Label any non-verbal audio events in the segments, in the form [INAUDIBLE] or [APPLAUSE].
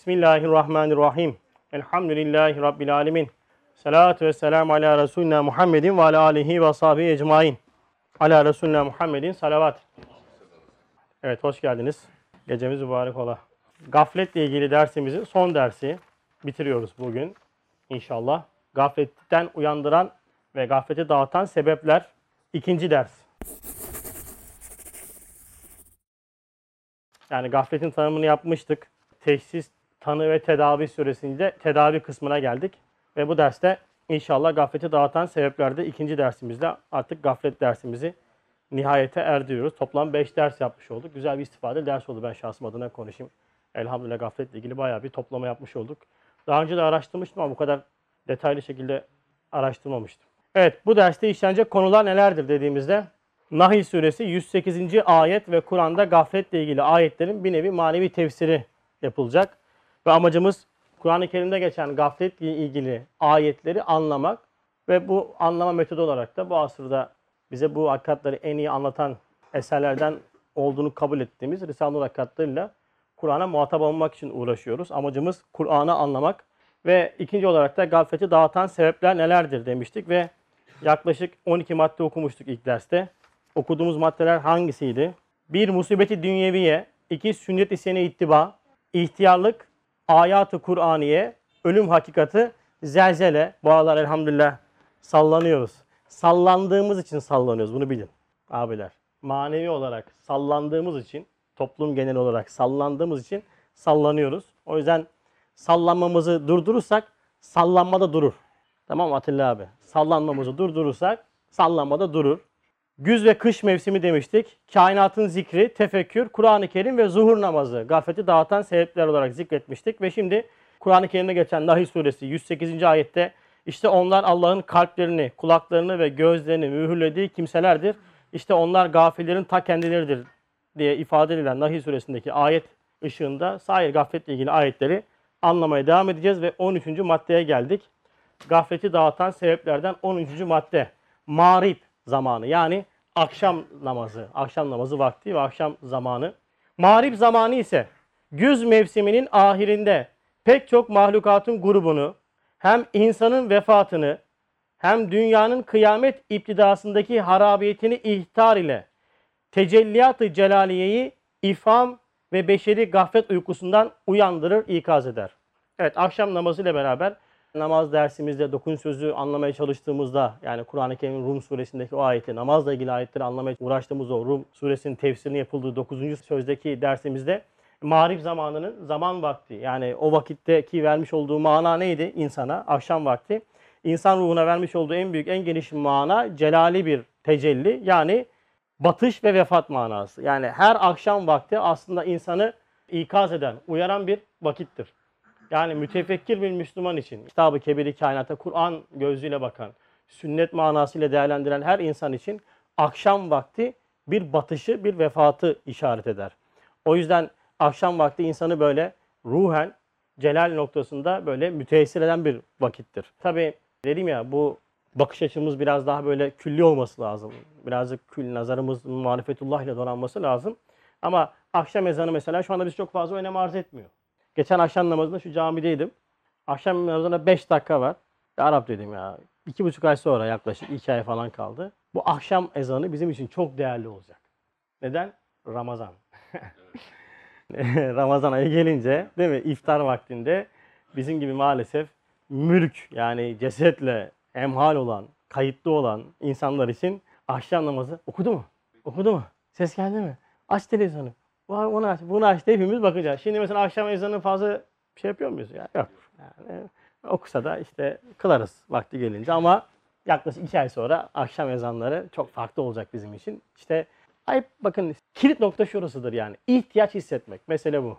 Bismillahirrahmanirrahim. Elhamdülillahi Rabbil alemin. Salatu ve selamu ala Resulina Muhammedin ve ala alihi ve sahbihi ecmain. Ala Resulina Muhammedin salavat. Evet hoş geldiniz. Gecemiz mübarek ola. Gafletle ilgili dersimizin son dersi bitiriyoruz bugün inşallah. Gafletten uyandıran ve gafleti dağıtan sebepler ikinci ders. Yani gafletin tanımını yapmıştık. Teşhis, tanı ve tedavi süresinde tedavi kısmına geldik. Ve bu derste inşallah gafleti dağıtan sebeplerde ikinci dersimizde artık gaflet dersimizi nihayete erdiriyoruz. Toplam 5 ders yapmış olduk. Güzel bir istifade ders oldu. Ben şahsım adına konuşayım. Elhamdülillah gafletle ilgili bayağı bir toplama yapmış olduk. Daha önce de araştırmıştım ama bu kadar detaylı şekilde araştırmamıştım. Evet bu derste işlenecek konular nelerdir dediğimizde Nahl suresi 108. ayet ve Kur'an'da gafletle ilgili ayetlerin bir nevi manevi tefsiri yapılacak. Ve amacımız Kur'an-ı Kerim'de geçen gafletle ilgili ayetleri anlamak ve bu anlama metodu olarak da bu asırda bize bu hakikatleri en iyi anlatan eserlerden olduğunu kabul ettiğimiz Risale-i Nur hakikatleriyle Kur'an'a muhatap olmak için uğraşıyoruz. Amacımız Kur'an'ı anlamak ve ikinci olarak da gafleti dağıtan sebepler nelerdir demiştik ve yaklaşık 12 madde okumuştuk ilk derste. Okuduğumuz maddeler hangisiydi? Bir musibeti dünyeviye, iki sünnet isene ittiba, ihtiyarlık, ayatı Kur'aniye, ölüm hakikati, zelzele. Bu aralar elhamdülillah sallanıyoruz. Sallandığımız için sallanıyoruz bunu bilin abiler. Manevi olarak sallandığımız için, toplum genel olarak sallandığımız için sallanıyoruz. O yüzden sallanmamızı durdurursak sallanma da durur. Tamam Atilla abi? Sallanmamızı durdurursak sallanma da durur. Güz ve kış mevsimi demiştik. Kainatın zikri, tefekkür, Kur'an-ı Kerim ve zuhur namazı gafleti dağıtan sebepler olarak zikretmiştik. Ve şimdi Kur'an-ı Kerim'de geçen Nahl suresi 108. ayette işte onlar Allah'ın kalplerini, kulaklarını ve gözlerini mühürlediği kimselerdir. İşte onlar gafillerin ta kendileridir diye ifade edilen Nahl suresindeki ayet ışığında sair gafletle ilgili ayetleri anlamaya devam edeceğiz ve 13. maddeye geldik. Gafleti dağıtan sebeplerden 13. madde. Mağrib zamanı yani akşam namazı, akşam namazı vakti ve akşam zamanı. Mağrib zamanı ise güz mevsiminin ahirinde pek çok mahlukatın grubunu hem insanın vefatını hem dünyanın kıyamet iptidasındaki harabiyetini ihtar ile tecelliyat-ı celaliyeyi ifham ve beşeri gaflet uykusundan uyandırır, ikaz eder. Evet akşam namazı ile beraber namaz dersimizde dokun sözü anlamaya çalıştığımızda yani Kur'an-ı Kerim'in Rum suresindeki o ayeti namazla ilgili ayetleri anlamaya uğraştığımız o Rum suresinin tefsirinin yapıldığı 9. sözdeki dersimizde mağrib zamanının zaman vakti yani o vakitteki vermiş olduğu mana neydi insana? Akşam vakti. İnsan ruhuna vermiş olduğu en büyük en geniş mana celali bir tecelli yani batış ve vefat manası. Yani her akşam vakti aslında insanı ikaz eden, uyaran bir vakittir. Yani mütefekkir bir Müslüman için Kitab-ı Kebiri kainata Kur'an gözüyle bakan, sünnet manasıyla değerlendiren her insan için akşam vakti bir batışı, bir vefatı işaret eder. O yüzden akşam vakti insanı böyle ruhen celal noktasında böyle müteessir eden bir vakittir. Tabi dedim ya bu bakış açımız biraz daha böyle külli olması lazım. Birazcık kül nazarımız marifetullah ile donanması lazım. Ama akşam ezanı mesela şu anda biz çok fazla önem arz etmiyor. Geçen akşam namazında şu camideydim. Akşam namazına 5 dakika var. Arap dedim ya. iki buçuk ay sonra yaklaşık 2 ay falan kaldı. Bu akşam ezanı bizim için çok değerli olacak. Neden? Ramazan. [LAUGHS] Ramazan ayı gelince değil mi? İftar vaktinde bizim gibi maalesef mülk yani cesetle emhal olan, kayıtlı olan insanlar için akşam namazı okudu mu? Okudu mu? Ses geldi mi? Aç televizyonu. Onu aç, bunu aç hepimiz bakacağız. Şimdi mesela akşam ezanı fazla şey yapıyor muyuz? Ya, yok. Yani, okusa da işte kılarız vakti gelince ama yaklaşık iki ay sonra akşam ezanları çok farklı olacak bizim için. İşte ayıp bakın kilit nokta şurasıdır yani. ihtiyaç hissetmek. Mesele bu.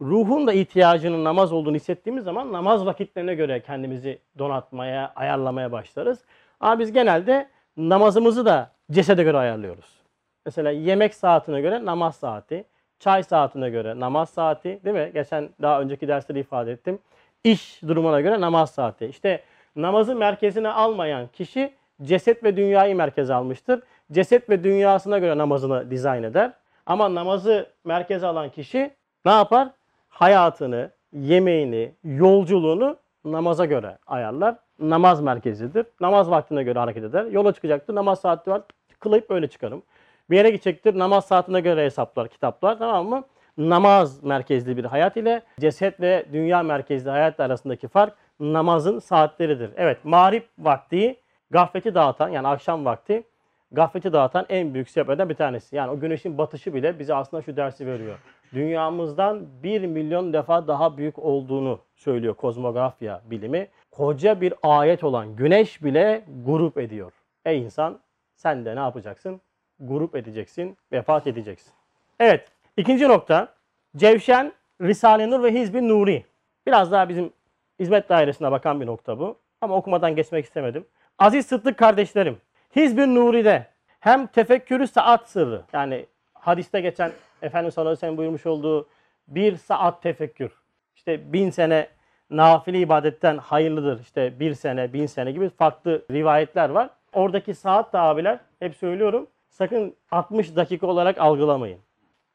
Ruhun da ihtiyacının namaz olduğunu hissettiğimiz zaman namaz vakitlerine göre kendimizi donatmaya, ayarlamaya başlarız. Ama biz genelde namazımızı da cesede göre ayarlıyoruz. Mesela yemek saatine göre namaz saati, çay saatine göre namaz saati değil mi? Geçen daha önceki derste de ifade ettim. İş durumuna göre namaz saati. İşte namazı merkezine almayan kişi ceset ve dünyayı merkeze almıştır. Ceset ve dünyasına göre namazını dizayn eder. Ama namazı merkeze alan kişi ne yapar? Hayatını, yemeğini, yolculuğunu namaza göre ayarlar. Namaz merkezidir. Namaz vaktine göre hareket eder. Yola çıkacaktır. Namaz saati var. Kılayıp öyle çıkarım. Bir yere gidecektir. Namaz saatine göre hesaplar, kitaplar tamam mı? Namaz merkezli bir hayat ile ceset ve dünya merkezli hayat arasındaki fark namazın saatleridir. Evet, mağrip vakti gafleti dağıtan yani akşam vakti gafleti dağıtan en büyük sebeplerden bir tanesi. Yani o güneşin batışı bile bize aslında şu dersi veriyor. Dünyamızdan 1 milyon defa daha büyük olduğunu söylüyor kozmografya bilimi. Koca bir ayet olan güneş bile grup ediyor. Ey insan sen de ne yapacaksın? Grup edeceksin, vefat edeceksin. Evet, ikinci nokta. Cevşen, Risale-i Nur ve Hizb-i Nuri. Biraz daha bizim hizmet dairesine bakan bir nokta bu. Ama okumadan geçmek istemedim. Aziz Sıddık kardeşlerim, Hizb-i Nuri'de hem tefekkürü saat sırrı yani hadiste geçen Efendimiz sallallahu aleyhi buyurmuş olduğu bir saat tefekkür. İşte bin sene nafile ibadetten hayırlıdır. İşte bir sene, bin sene gibi farklı rivayetler var. Oradaki saat de abiler hep söylüyorum sakın 60 dakika olarak algılamayın.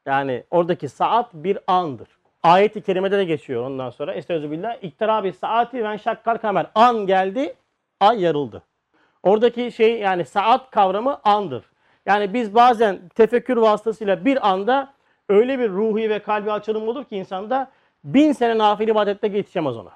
Yani oradaki saat bir andır. Ayet-i kerimede de geçiyor ondan sonra. Estağfirullah. İktirabi saati ve şakkal kamer. An geldi, ay yarıldı. Oradaki şey yani saat kavramı andır. Yani biz bazen tefekkür vasıtasıyla bir anda öyle bir ruhi ve kalbi açılım olur ki insanda bin sene nafile ibadette yetişemez ona.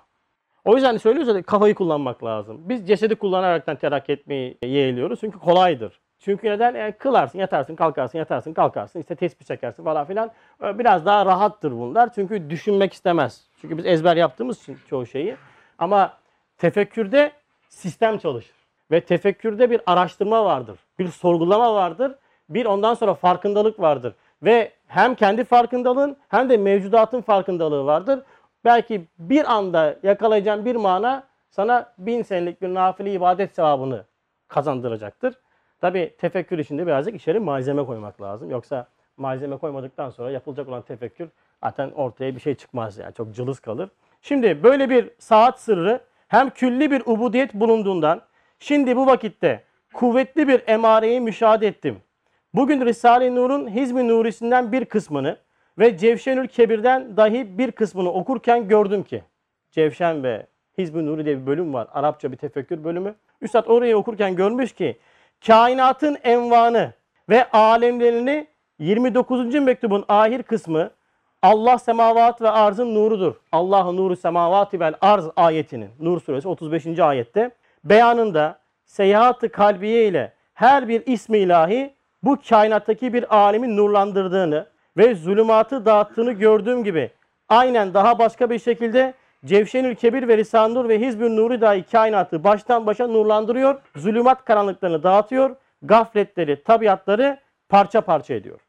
O yüzden söylüyoruz ya kafayı kullanmak lazım. Biz cesedi kullanaraktan terakki etmeyi yeğliyoruz çünkü kolaydır. Çünkü neden? Yani kılarsın, yatarsın, kalkarsın, yatarsın, kalkarsın. işte tespih çekersin falan filan. Ee, Biraz daha rahattır bunlar. Çünkü düşünmek istemez. Çünkü biz ezber yaptığımız için çoğu şeyi. Ama tefekkürde sistem çalışır. Ve tefekkürde bir araştırma vardır. Bir sorgulama vardır. Bir ondan sonra farkındalık vardır. Ve hem kendi farkındalığın hem de mevcudatın farkındalığı vardır. Belki bir anda yakalayacağın bir mana sana bin senelik bir nafile ibadet sevabını kazandıracaktır. Tabi tefekkür içinde birazcık içeri malzeme koymak lazım. Yoksa malzeme koymadıktan sonra yapılacak olan tefekkür zaten ortaya bir şey çıkmaz yani çok cılız kalır. Şimdi böyle bir saat sırrı hem külli bir ubudiyet bulunduğundan şimdi bu vakitte kuvvetli bir emareyi müşahede ettim. Bugün Risale-i Nur'un Hizmi Nurisinden bir kısmını ve Cevşenül Kebir'den dahi bir kısmını okurken gördüm ki Cevşen ve Hizb-i Nuri diye bir bölüm var. Arapça bir tefekkür bölümü. Üstad orayı okurken görmüş ki kainatın envanı ve alemlerini 29. mektubun ahir kısmı Allah semavat ve arzın nurudur. Allahu nuru semavati vel arz ayetinin Nur suresi 35. ayette beyanında seyahat-ı kalbiye ile her bir ismi ilahi bu kainattaki bir alemin nurlandırdığını ve zulümatı dağıttığını gördüğüm gibi aynen daha başka bir şekilde Cevşenül Kebir ve Risan Nur ve Hizbün Nuri dahi kainatı baştan başa nurlandırıyor. Zulümat karanlıklarını dağıtıyor. Gafletleri, tabiatları parça parça ediyor.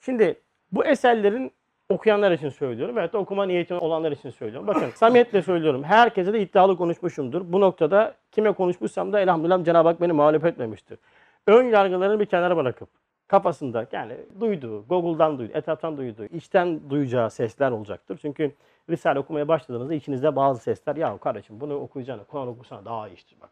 Şimdi bu eserlerin okuyanlar için söylüyorum. Evet okuma niyeti olanlar için söylüyorum. Bakın [COUGHS] samimiyetle söylüyorum. Herkese de iddialı konuşmuşumdur. Bu noktada kime konuşmuşsam da elhamdülillah Cenab-ı Hak beni mağlup etmemiştir. Ön yargılarını bir kenara bırakıp kafasında yani duyduğu, Google'dan duyduğu, etraftan duyduğu, içten duyacağı sesler olacaktır. Çünkü Risale okumaya başladığınızda içinizde bazı sesler ya kardeşim bunu okuyacağına Kur'an okusana daha iyi işte bak.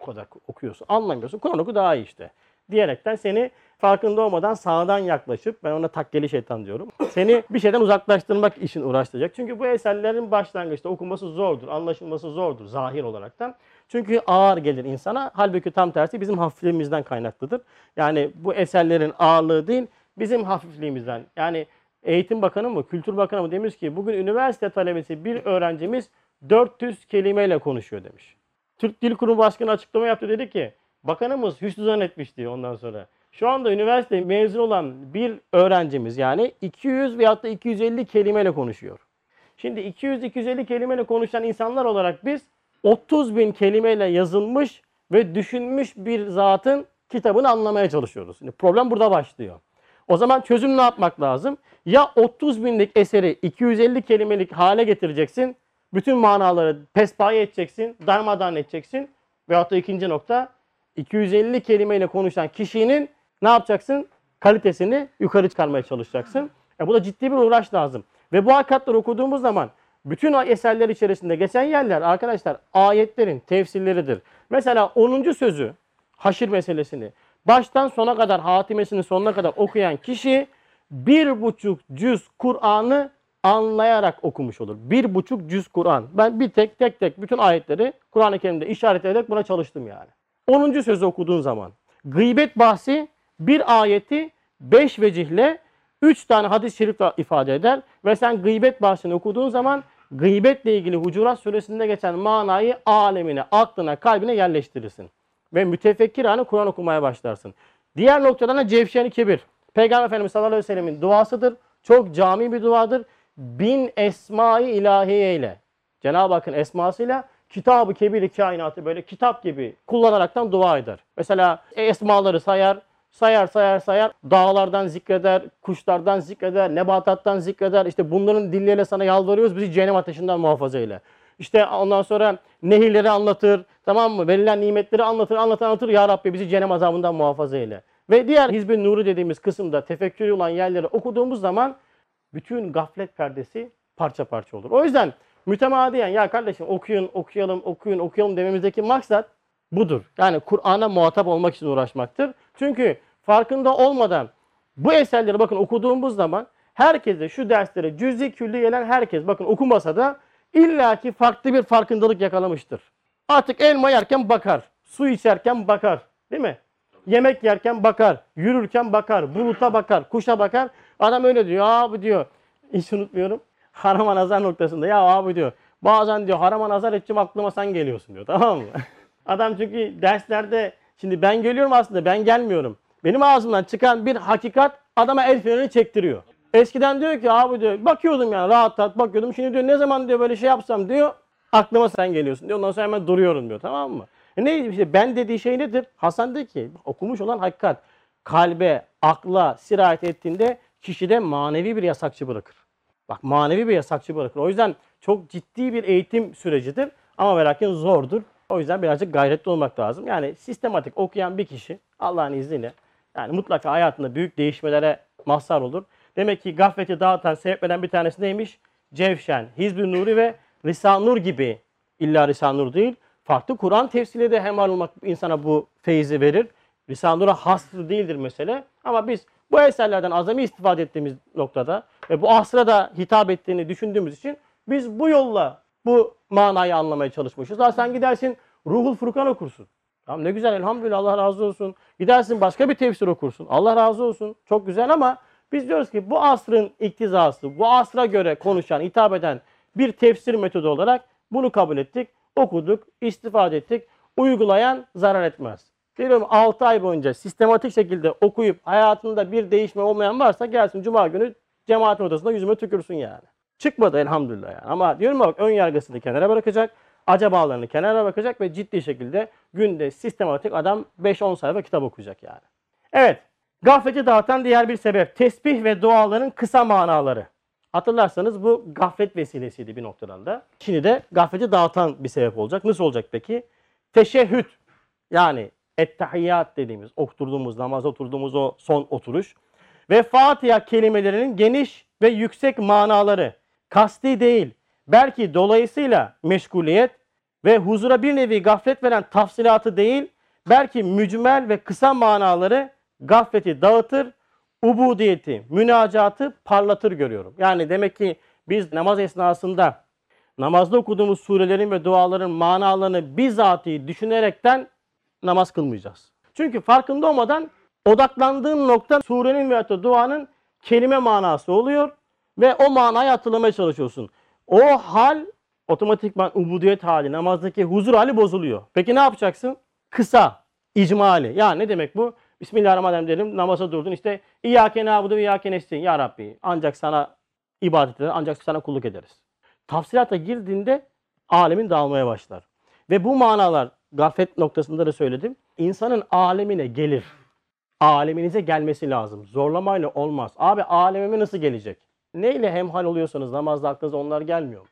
Bu kadar okuyorsun. Anlamıyorsun. Kur'an oku daha iyi işte. Diyerekten seni farkında olmadan sağdan yaklaşıp ben ona takkeli şeytan diyorum. Seni bir şeyden uzaklaştırmak için uğraştıracak. Çünkü bu eserlerin başlangıçta okuması zordur, anlaşılması zordur zahir olaraktan. Çünkü ağır gelir insana. Halbuki tam tersi bizim hafifliğimizden kaynaklıdır. Yani bu eserlerin ağırlığı değil, bizim hafifliğimizden. Yani Eğitim Bakanı mı, Kültür Bakanı mı demiş ki bugün üniversite talebesi bir öğrencimiz 400 kelimeyle konuşuyor demiş. Türk Dil Kurumu Başkanı açıklama yaptı dedi ki bakanımız hüsnü zannetmiş diyor ondan sonra. Şu anda üniversite mezun olan bir öğrencimiz yani 200 veyahut da 250 kelimeyle konuşuyor. Şimdi 200-250 kelimeyle konuşan insanlar olarak biz 30 bin kelimeyle yazılmış ve düşünmüş bir zatın kitabını anlamaya çalışıyoruz. Şimdi problem burada başlıyor. O zaman çözüm ne yapmak lazım? Ya 30 binlik eseri 250 kelimelik hale getireceksin. Bütün manaları pespaye edeceksin, darmadağın edeceksin. Veyahut da ikinci nokta 250 kelimeyle konuşan kişinin ne yapacaksın? Kalitesini yukarı çıkarmaya çalışacaksın. E bu da ciddi bir uğraş lazım. Ve bu hakikatleri okuduğumuz zaman bütün eserler içerisinde geçen yerler arkadaşlar ayetlerin tefsirleridir. Mesela 10. sözü haşir meselesini baştan sona kadar hatimesini sonuna kadar okuyan kişi bir buçuk cüz Kur'an'ı anlayarak okumuş olur. Bir buçuk cüz Kur'an. Ben bir tek tek tek bütün ayetleri Kur'an-ı Kerim'de işaret ederek buna çalıştım yani. 10. sözü okuduğun zaman gıybet bahsi bir ayeti 5 vecihle 3 tane hadis-i şerif ifade eder ve sen gıybet bahsini okuduğun zaman gıybetle ilgili Hucurat suresinde geçen manayı alemine, aklına, kalbine yerleştirirsin. Ve mütefekkirane Kur'an okumaya başlarsın. Diğer noktadan da Cevşen-i Kebir. Peygamber Efendimiz sallallahu aleyhi ve sellemin duasıdır. Çok cami bir duadır. Bin esma-i ilahiye ile Cenab-ı Hakk'ın esmasıyla kitabı kebiri kainatı böyle kitap gibi kullanaraktan dua eder. Mesela esmaları sayar, sayar sayar sayar dağlardan zikreder, kuşlardan zikreder, nebatattan zikreder. İşte bunların dilleriyle sana yalvarıyoruz bizi cehennem ateşinden muhafaza eyle. İşte ondan sonra nehirleri anlatır, tamam mı? Verilen nimetleri anlatır, anlatır, anlatır. Ya Rabbi bizi cehennem azabından muhafaza eyle. Ve diğer Hizb-i Nuru dediğimiz kısımda tefekkürü olan yerleri okuduğumuz zaman bütün gaflet perdesi parça parça olur. O yüzden mütemadiyen ya kardeşim okuyun, okuyalım, okuyun, okuyalım dememizdeki maksat budur. Yani Kur'an'a muhatap olmak için uğraşmaktır. Çünkü farkında olmadan bu eserleri bakın okuduğumuz zaman herkese şu derslere cüzi külli gelen herkes bakın okumasa da illaki farklı bir farkındalık yakalamıştır. Artık elma yerken bakar, su içerken bakar değil mi? Yemek yerken bakar, yürürken bakar, buluta bakar, kuşa bakar. Adam öyle diyor abi diyor. Hiç unutmuyorum. [LAUGHS] Harama nazar noktasında ya abi diyor. Bazen diyor harama nazar edeceğim aklıma sen geliyorsun diyor tamam mı? [LAUGHS] Adam çünkü derslerde şimdi ben geliyorum aslında ben gelmiyorum. Benim ağzımdan çıkan bir hakikat adama el freni çektiriyor. Eskiden diyor ki abi diyor bakıyordum yani rahat rahat bakıyordum. Şimdi diyor ne zaman diyor böyle şey yapsam diyor aklıma sen geliyorsun diyor. Ondan sonra hemen duruyorum diyor tamam mı? E ne işte ben dediği şey nedir? Hasan diyor ki okumuş olan hakikat kalbe, akla sirayet ettiğinde kişide manevi bir yasakçı bırakır. Bak manevi bir yasakçı bırakır. O yüzden çok ciddi bir eğitim sürecidir ama ve zordur. O yüzden birazcık gayretli olmak lazım. Yani sistematik okuyan bir kişi Allah'ın izniyle yani mutlaka hayatında büyük değişmelere mazhar olur. Demek ki gafleti dağıtan sebeplerden bir tanesi neymiş? Cevşen, Hizb-i Nuri ve Risan Nur gibi illa Risan Nur değil. Farklı Kur'an tefsiriyle de hemal olmak insana bu feyzi verir. Risan Nur'a değildir mesele. Ama biz bu eserlerden azami istifade ettiğimiz noktada ve bu asra da hitap ettiğini düşündüğümüz için biz bu yolla bu manayı anlamaya çalışmışız. Ha sen gidersin Ruhul Furkan okursun. Tamam ne güzel elhamdülillah Allah razı olsun. Gidersin başka bir tefsir okursun. Allah razı olsun. Çok güzel ama biz diyoruz ki bu asrın iktizası, bu asra göre konuşan, hitap eden bir tefsir metodu olarak bunu kabul ettik, okuduk, istifade ettik. Uygulayan zarar etmez. Diyorum 6 ay boyunca sistematik şekilde okuyup hayatında bir değişme olmayan varsa gelsin cuma günü cemaatin odasında yüzüme tükürsün yani. Çıkmadı elhamdülillah yani. Ama diyorum bak ön yargısını kenara bırakacak, acabalarını kenara bırakacak ve ciddi şekilde günde sistematik adam 5-10 sayfa kitap okuyacak yani. Evet, gafleti dağıtan diğer bir sebep tesbih ve duaların kısa manaları. Hatırlarsanız bu gaflet vesilesiydi bir noktadan da. Şimdi de gafleti dağıtan bir sebep olacak. Nasıl olacak peki? Teşehhüd yani ettehiyyat dediğimiz oturduğumuz namaz oturduğumuz o son oturuş ve Fatiha kelimelerinin geniş ve yüksek manaları kasti değil belki dolayısıyla meşguliyet ve huzura bir nevi gaflet veren tafsilatı değil belki mücmel ve kısa manaları gafleti dağıtır ubudiyeti, münacatı parlatır görüyorum. Yani demek ki biz namaz esnasında namazda okuduğumuz surelerin ve duaların manalarını bizatihi düşünerekten namaz kılmayacağız. Çünkü farkında olmadan odaklandığın nokta surenin veya da duanın kelime manası oluyor ve o manayı hatırlamaya çalışıyorsun. O hal otomatikman ubudiyet hali, namazdaki huzur hali bozuluyor. Peki ne yapacaksın? Kısa, icmali. Yani ne demek bu? Bismillahirrahmanirrahim dedim. Namaza durdun. İşte İyyâke nâbudu ve İyyâke nestaîn. Ya Rabbi ancak sana ibadet eder, ancak sana kulluk ederiz. Tafsilata girdiğinde alemin dağılmaya başlar. Ve bu manalar gaflet noktasında da söyledim. İnsanın alemine gelir. Aleminize gelmesi lazım. Zorlamayla olmaz. Abi alemime nasıl gelecek? Neyle hemhal oluyorsanız namazda aklınıza onlar gelmiyor mu?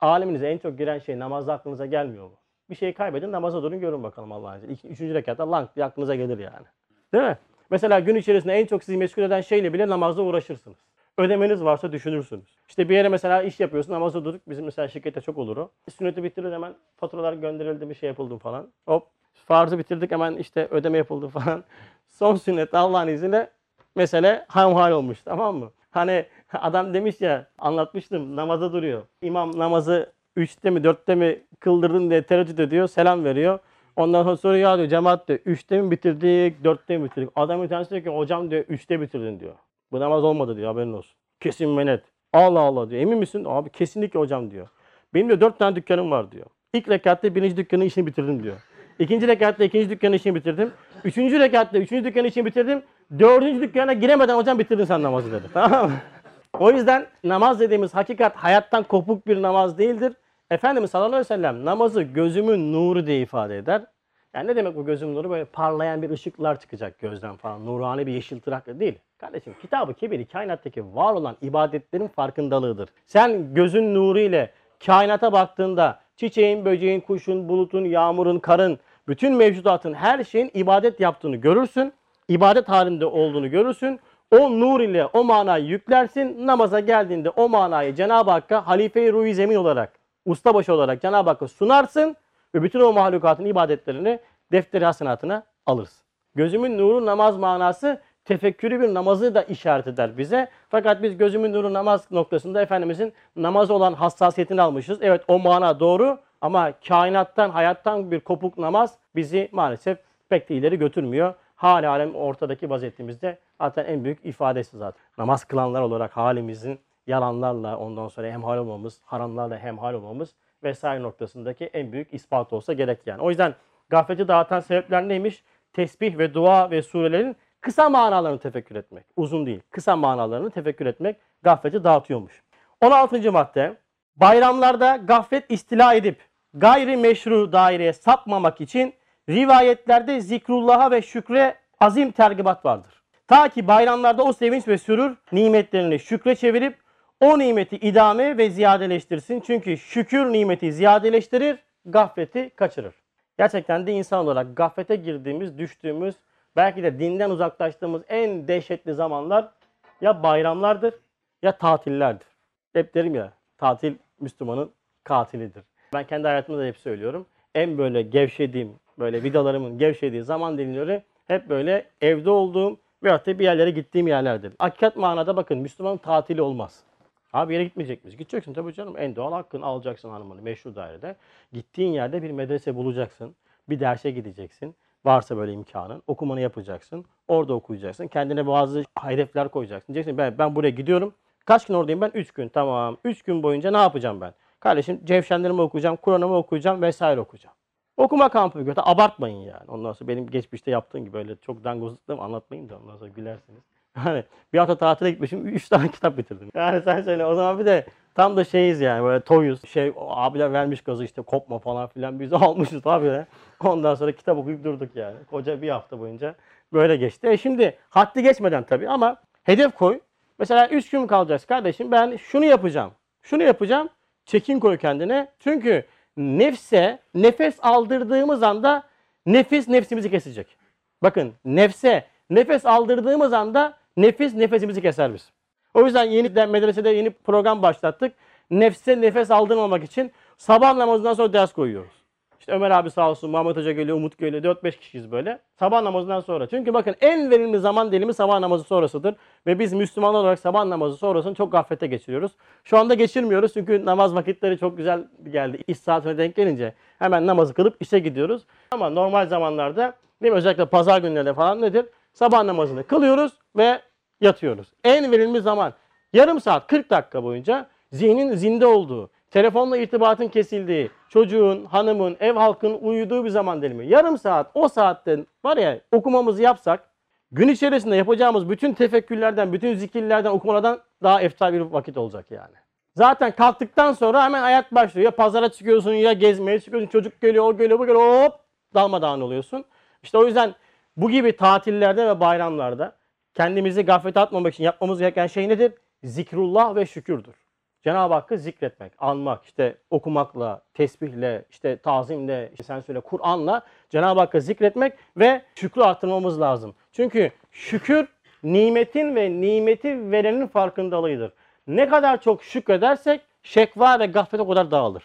Aleminize en çok giren şey namazda aklınıza gelmiyor mu? Bir şey kaybedin namaza durun görün bakalım Allah'ın izniyle. Üçüncü rekatta lank diye aklınıza gelir yani. Değil mi? Mesela gün içerisinde en çok sizi meşgul eden şeyle bile namazda uğraşırsınız. Ödemeniz varsa düşünürsünüz. İşte bir yere mesela iş yapıyorsun namaza durduk. Bizim mesela şirkette çok olur o. Sünneti bitirir hemen faturalar gönderildi bir şey yapıldı falan. Hop farzı bitirdik hemen işte ödeme yapıldı [LAUGHS] falan. Son sünnet Allah'ın izniyle mesele hamhal olmuş tamam mı? Hani Adam demiş ya anlatmıştım namaza duruyor. İmam namazı 3'te mi 4'te mi kıldırdın diye tereddüt ediyor. Selam veriyor. Ondan sonra soruyor ya diyor cemaat diyor 3'te mi bitirdik 4'te mi bitirdik? Adam bir tanesi diyor ki hocam diyor 3'te bitirdin diyor. Bu namaz olmadı diyor haberin olsun. Kesin ve net. Allah Allah diyor. Emin misin? Abi kesinlikle hocam diyor. Benim diyor 4 tane dükkanım var diyor. İlk rekatta birinci dükkanın işini bitirdim diyor. İkinci rekatta ikinci dükkanın işini bitirdim. Üçüncü rekatta üçüncü dükkanın işini bitirdim. Dördüncü dükkana giremeden hocam bitirdin sen namazı dedi. [LAUGHS] Tamam mı? O yüzden namaz dediğimiz hakikat hayattan kopuk bir namaz değildir. Efendimiz sallallahu aleyhi ve sellem namazı gözümün nuru diye ifade eder. Yani ne demek bu gözümün nuru? Böyle parlayan bir ışıklar çıkacak gözden falan. Nurani bir yeşil tırakla değil. Kardeşim kitabı kebiri kainattaki var olan ibadetlerin farkındalığıdır. Sen gözün nuru ile kainata baktığında çiçeğin, böceğin, kuşun, bulutun, yağmurun, karın, bütün mevcudatın her şeyin ibadet yaptığını görürsün. ibadet halinde olduğunu görürsün. O nur ile o manayı yüklersin. Namaza geldiğinde o manayı Cenab-ı Hakk'a halife-i ruhi zemin olarak, ustabaşı olarak Cenab-ı Hakk'a sunarsın ve bütün o mahlukatın ibadetlerini defteri hasenatına alırsın. Gözümün nuru namaz manası tefekkürü bir namazı da işaret eder bize. Fakat biz gözümün nuru namaz noktasında Efendimizin namaz olan hassasiyetini almışız. Evet o mana doğru ama kainattan, hayattan bir kopuk namaz bizi maalesef pek de ileri götürmüyor. Hali alem ortadaki vaziyetimizde zaten en büyük ifadesi zaten. Namaz kılanlar olarak halimizin yalanlarla ondan sonra hemhal olmamız, haramlarla hemhal olmamız vesaire noktasındaki en büyük ispat olsa gerek yani. O yüzden gafleti dağıtan sebepler neymiş? Tesbih ve dua ve surelerin kısa manalarını tefekkür etmek. Uzun değil. Kısa manalarını tefekkür etmek gafleti dağıtıyormuş. 16. madde. Bayramlarda gaflet istila edip gayri meşru daireye sapmamak için rivayetlerde zikrullah'a ve şükre azim tergibat vardır. Ta ki bayramlarda o sevinç ve sürür nimetlerini şükre çevirip o nimeti idame ve ziyadeleştirsin. Çünkü şükür nimeti ziyadeleştirir, gafleti kaçırır. Gerçekten de insan olarak gaflete girdiğimiz, düştüğümüz, belki de dinden uzaklaştığımız en dehşetli zamanlar ya bayramlardır ya tatillerdir. Hep derim ya tatil Müslümanın katilidir. Ben kendi hayatımda da hep söylüyorum. En böyle gevşediğim, böyle vidalarımın gevşediği zaman dilimleri hep böyle evde olduğum veyahut da bir yerlere gittiğim yerlerdir. Hakikat manada bakın Müslümanın tatili olmaz. Abi yere gitmeyecek miyiz? Gideceksin tabii canım. En doğal hakkın alacaksın hanımını meşhur dairede. Gittiğin yerde bir medrese bulacaksın. Bir derse gideceksin. Varsa böyle imkanın. Okumanı yapacaksın. Orada okuyacaksın. Kendine bazı hedefler koyacaksın. Diyeceksin ben, ben buraya gidiyorum. Kaç gün oradayım ben? 3 gün. Tamam. 3 gün boyunca ne yapacağım ben? Kardeşim cevşenlerimi okuyacağım. Kur'an'ımı okuyacağım vesaire okuyacağım. Okuma kampı götür. Abartmayın yani. Ondan sonra benim geçmişte yaptığım gibi öyle çok dangozluklarımı anlatmayayım da ondan sonra gülersiniz. Yani bir hafta tatile gitmişim. Üç tane [LAUGHS] kitap bitirdim. Yani sen söyle o zaman bir de tam da şeyiz yani böyle toyuz. Şey abiler vermiş gazı işte kopma falan filan. Biz [LAUGHS] almışız abi. Ondan sonra kitap okuyup durduk yani. Koca bir hafta boyunca böyle geçti. E şimdi haddi geçmeden tabii ama hedef koy. Mesela 3 gün kalacağız kardeşim. Ben şunu yapacağım. Şunu yapacağım. Çekin koy kendine. Çünkü nefse nefes aldırdığımız anda nefis nefsimizi kesecek. Bakın nefse nefes aldırdığımız anda nefis nefesimizi keser biz. O yüzden yeni de medresede yeni program başlattık. Nefse nefes aldırmamak için sabah namazından sonra ders koyuyoruz. İşte Ömer abi sağ olsun, Muhammed Hoca geliyor, Umut geliyor. 4-5 kişiyiz böyle. Sabah namazından sonra. Çünkü bakın en verimli zaman dilimi sabah namazı sonrasıdır. Ve biz Müslümanlar olarak sabah namazı sonrasını çok gaflete geçiriyoruz. Şu anda geçirmiyoruz çünkü namaz vakitleri çok güzel geldi. İş saatine denk gelince hemen namazı kılıp işe gidiyoruz. Ama normal zamanlarda değil mi? özellikle pazar günlerinde falan nedir? Sabah namazını kılıyoruz ve yatıyoruz. En verimli zaman yarım saat 40 dakika boyunca zihnin zinde olduğu, telefonla irtibatın kesildiği, çocuğun, hanımın, ev halkının uyuduğu bir zaman dilimi. Yarım saat o saatte var ya okumamızı yapsak gün içerisinde yapacağımız bütün tefekkürlerden, bütün zikirlerden, okumalardan daha eftal bir vakit olacak yani. Zaten kalktıktan sonra hemen hayat başlıyor. Ya pazara çıkıyorsun ya gezmeye çıkıyorsun. Çocuk geliyor, o geliyor, bu geliyor. Hop dalmadağın oluyorsun. İşte o yüzden bu gibi tatillerde ve bayramlarda kendimizi gaflete atmamak için yapmamız gereken şey nedir? Zikrullah ve şükürdür. Cenab-ı Hakk'ı zikretmek, anmak, işte okumakla, tesbihle, işte tazimle, işte sen söyle Kur'an'la Cenab-ı Hakk'ı zikretmek ve şükrü artırmamız lazım. Çünkü şükür nimetin ve nimeti verenin farkındalığıdır. Ne kadar çok şükredersek şekva ve gaflet o kadar dağılır.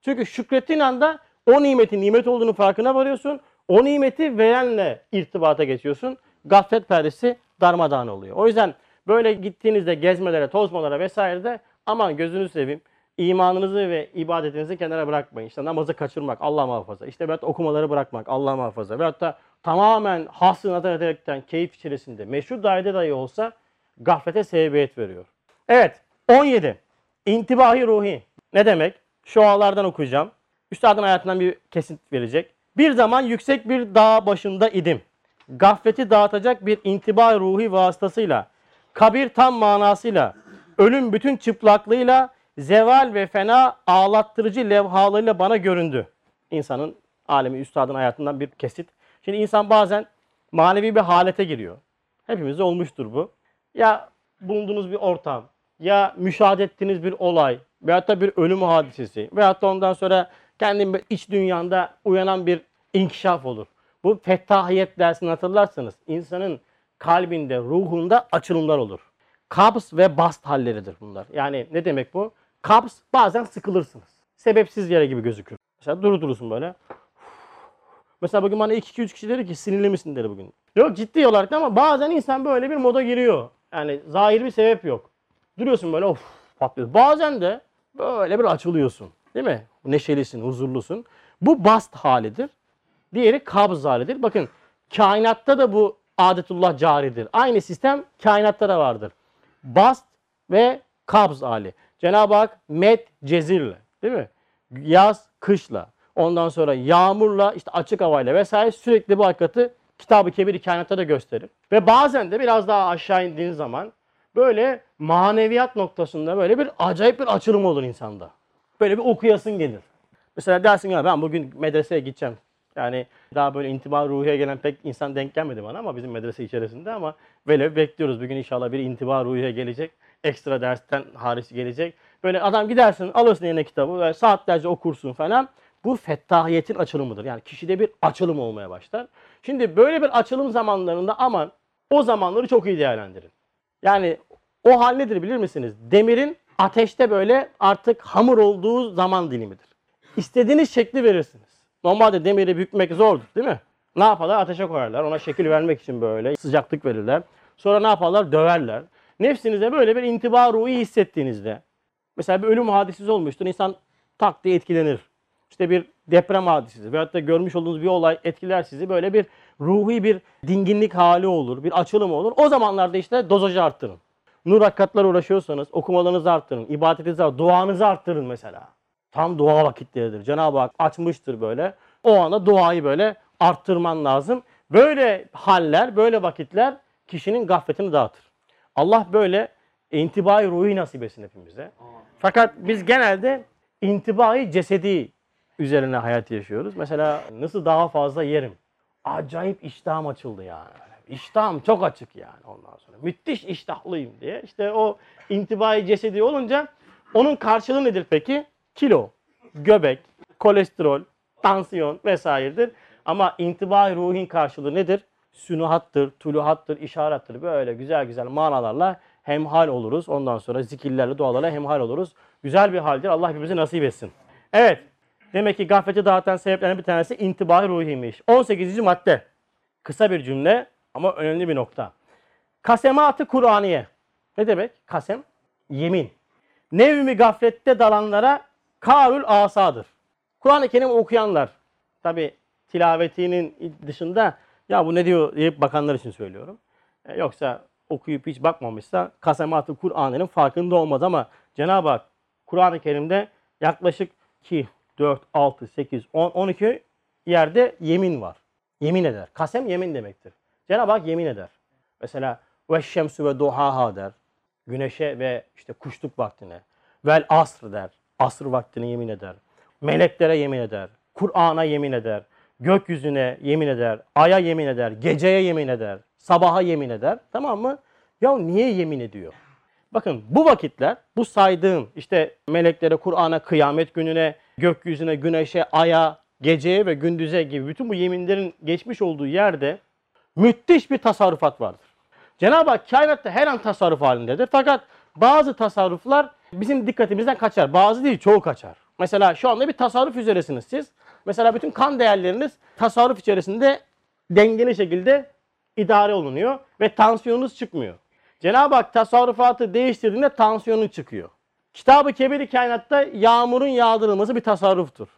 Çünkü şükrettiğin anda o nimetin nimet olduğunu farkına varıyorsun. O nimeti verenle irtibata geçiyorsun. Gaflet perdesi darmadağın oluyor. O yüzden Böyle gittiğinizde gezmelere, tozmalara vesairede aman gözünü seveyim. imanınızı ve ibadetinizi kenara bırakmayın. İşte namazı kaçırmak Allah muhafaza. İşte veyahut okumaları bırakmak Allah muhafaza. Veyahut da tamamen hasrı nazar ederekten keyif içerisinde meşhur dairede dahi olsa gaflete sebebiyet veriyor. Evet 17. İntibahi ruhi. Ne demek? Şu ağlardan okuyacağım. Üstadın hayatından bir kesit verecek. Bir zaman yüksek bir dağ başında idim. Gafleti dağıtacak bir intiba ruhi vasıtasıyla, kabir tam manasıyla, ölüm bütün çıplaklığıyla, zeval ve fena ağlattırıcı levhalarıyla bana göründü. İnsanın alemi üstadın hayatından bir kesit. Şimdi insan bazen manevi bir halete giriyor. Hepimizde olmuştur bu. Ya bulunduğunuz bir ortam, ya müşahede ettiğiniz bir olay veyahut da bir ölüm hadisesi veyahut da ondan sonra kendin iç dünyanda uyanan bir inkişaf olur. Bu fettahiyet dersini hatırlarsanız insanın kalbinde, ruhunda açılımlar olur. Kabz ve bast halleridir bunlar. Yani ne demek bu? Kabz bazen sıkılırsınız. Sebepsiz yere gibi gözükür. Mesela durdurursun böyle. Mesela bugün bana 2-2-3 kişi dedi ki sinirli misin dedi bugün. Yok ciddi olarak ama bazen insan böyle bir moda giriyor. Yani zahir bir sebep yok. Duruyorsun böyle of patlıyor. Bazen de böyle bir açılıyorsun. Değil mi? Neşelisin, huzurlusun. Bu bast halidir. Diğeri kabz halidir. Bakın kainatta da bu adetullah caridir. Aynı sistem kainatta da vardır. Bast ve kabz hali. Cenab-ı Hak met cezirle değil mi? Yaz kışla. Ondan sonra yağmurla işte açık havayla vesaire sürekli bu hakikati Kitab-ı Kebir kainatta da gösterir. Ve bazen de biraz daha aşağı indiğin zaman böyle maneviyat noktasında böyle bir acayip bir açılım olur insanda. Böyle bir okuyasın gelir. Mesela dersin ya ben bugün medreseye gideceğim. Yani daha böyle intiba ruhiye gelen pek insan denk gelmedi bana ama bizim medrese içerisinde ama böyle bekliyoruz. Bugün inşallah bir intiba ruhiye gelecek. Ekstra dersten hariç gelecek. Böyle adam gidersin alırsın eline kitabı ve saatlerce okursun falan. Bu fettahiyetin açılımıdır. Yani kişide bir açılım olmaya başlar. Şimdi böyle bir açılım zamanlarında aman o zamanları çok iyi değerlendirin. Yani o hal nedir bilir misiniz? Demirin ateşte böyle artık hamur olduğu zaman dilimidir. İstediğiniz şekli verirsiniz. Normalde demiri bükmek zordur değil mi? Ne yaparlar? Ateşe koyarlar. Ona şekil vermek için böyle sıcaklık verirler. Sonra ne yaparlar? Döverler. Nefsinize böyle bir intiba ruhi hissettiğinizde mesela bir ölüm hadisesi olmuştur. İnsan tak diye etkilenir. İşte bir deprem hadisesi veyahut da görmüş olduğunuz bir olay etkiler sizi. Böyle bir ruhi bir dinginlik hali olur, bir açılım olur. O zamanlarda işte dozajı arttırın. Nur hakikatler uğraşıyorsanız okumalarınızı arttırın, ibadetinizi arttırın, duanızı arttırın mesela. Tam dua vakitleridir. Cenab-ı Hak açmıştır böyle. O anda duayı böyle arttırman lazım. Böyle haller, böyle vakitler kişinin gafletini dağıtır. Allah böyle intibai ruhi nasip etsin hepimize. Fakat biz genelde intibai cesedi üzerine hayat yaşıyoruz. Mesela nasıl daha fazla yerim. Acayip iştahım açıldı yani. İştahım çok açık yani ondan sonra. Müthiş iştahlıyım diye. İşte o intibai cesedi olunca onun karşılığı nedir peki? Kilo, göbek, kolesterol, tansiyon vesairedir. Ama intibai ruhin karşılığı nedir? Sünuhattır, tuluhattır, işarettir. Böyle güzel güzel manalarla hemhal oluruz. Ondan sonra zikirlerle, dualarla hemhal oluruz. Güzel bir haldir. Allah hepimize nasip etsin. Evet. Demek ki gafleti dağıtan sebeplerden bir tanesi intibai ruhiymiş. 18. madde. Kısa bir cümle ama önemli bir nokta. Kasematı Kur'aniye. Ne demek? Kasem, yemin. Nevmi gaflette dalanlara karül asadır. Kur'an-ı Kerim okuyanlar, tabi tilavetinin dışında ya bu ne diyor deyip bakanlar için söylüyorum. E, yoksa okuyup hiç bakmamışsa kasematı Kur'an'ın farkında olmaz ama Cenab-ı Hak Kur'an-ı Kerim'de yaklaşık 2, 4, 6, 8, 10, 12 yerde yemin var. Yemin eder. Kasem yemin demektir. Cenab-ı Hak yemin eder. Mesela ve şemsü ve duhaha der. Güneşe ve işte kuşluk vaktine. Vel asr der. Asr vaktine yemin eder. Meleklere yemin eder. Kur'an'a yemin eder. Gökyüzüne yemin eder. Aya yemin eder. Geceye yemin eder. Sabaha yemin eder. Tamam mı? Ya niye yemin ediyor? Bakın bu vakitler bu saydığım işte meleklere, Kur'an'a, kıyamet gününe, gökyüzüne, güneşe, aya, geceye ve gündüze gibi bütün bu yeminlerin geçmiş olduğu yerde müthiş bir tasarrufat vardır. Cenab-ı Hak kainatta her an tasarruf halindedir. Fakat bazı tasarruflar bizim dikkatimizden kaçar. Bazı değil çoğu kaçar. Mesela şu anda bir tasarruf üzeresiniz siz. Mesela bütün kan değerleriniz tasarruf içerisinde dengeli şekilde idare olunuyor ve tansiyonunuz çıkmıyor. Cenab-ı Hak tasarrufatı değiştirdiğinde tansiyonun çıkıyor. Kitab-ı Kebir-i Kainat'ta yağmurun yağdırılması bir tasarruftur.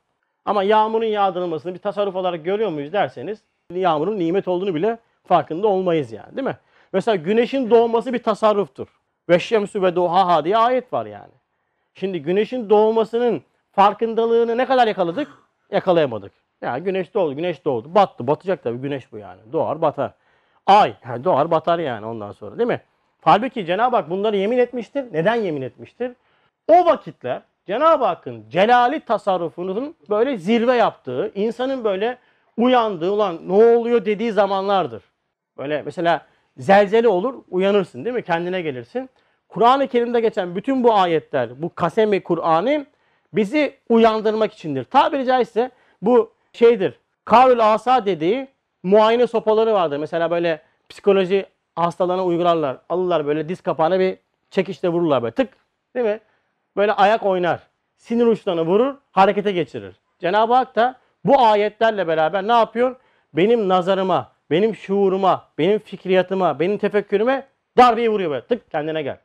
Ama yağmurun yağdırılmasını bir tasarruf olarak görüyor muyuz derseniz yağmurun nimet olduğunu bile farkında olmayız yani değil mi? Mesela güneşin doğması bir tasarruftur. Ve şemsü ve duhaha diye ayet var yani. Şimdi güneşin doğmasının farkındalığını ne kadar yakaladık? Yakalayamadık. Ya güneş doğdu, güneş doğdu. Battı, batacak tabii güneş bu yani. Doğar, batar. Ay, yani doğar, batar yani ondan sonra değil mi? Halbuki Cenab-ı Hak bunları yemin etmiştir. Neden yemin etmiştir? O vakitler Cenab-ı Hakk'ın celali tasarrufunun böyle zirve yaptığı, insanın böyle uyandığı, ulan ne oluyor dediği zamanlardır. Böyle mesela zelzele olur, uyanırsın değil mi? Kendine gelirsin. Kur'an-ı Kerim'de geçen bütün bu ayetler, bu kasemi Kur'an'ı bizi uyandırmak içindir. Tabiri caizse bu şeydir. Kavl asa dediği muayene sopaları vardır. Mesela böyle psikoloji hastalarına uygularlar. Alırlar böyle diz kapağına bir çekişle vururlar böyle tık. Değil mi? Böyle ayak oynar. Sinir uçlarını vurur, harekete geçirir. Cenab-ı Hak da bu ayetlerle beraber ne yapıyor? Benim nazarıma, benim şuuruma, benim fikriyatıma, benim tefekkürüme darbeyi vuruyor böyle. Tık kendine gel.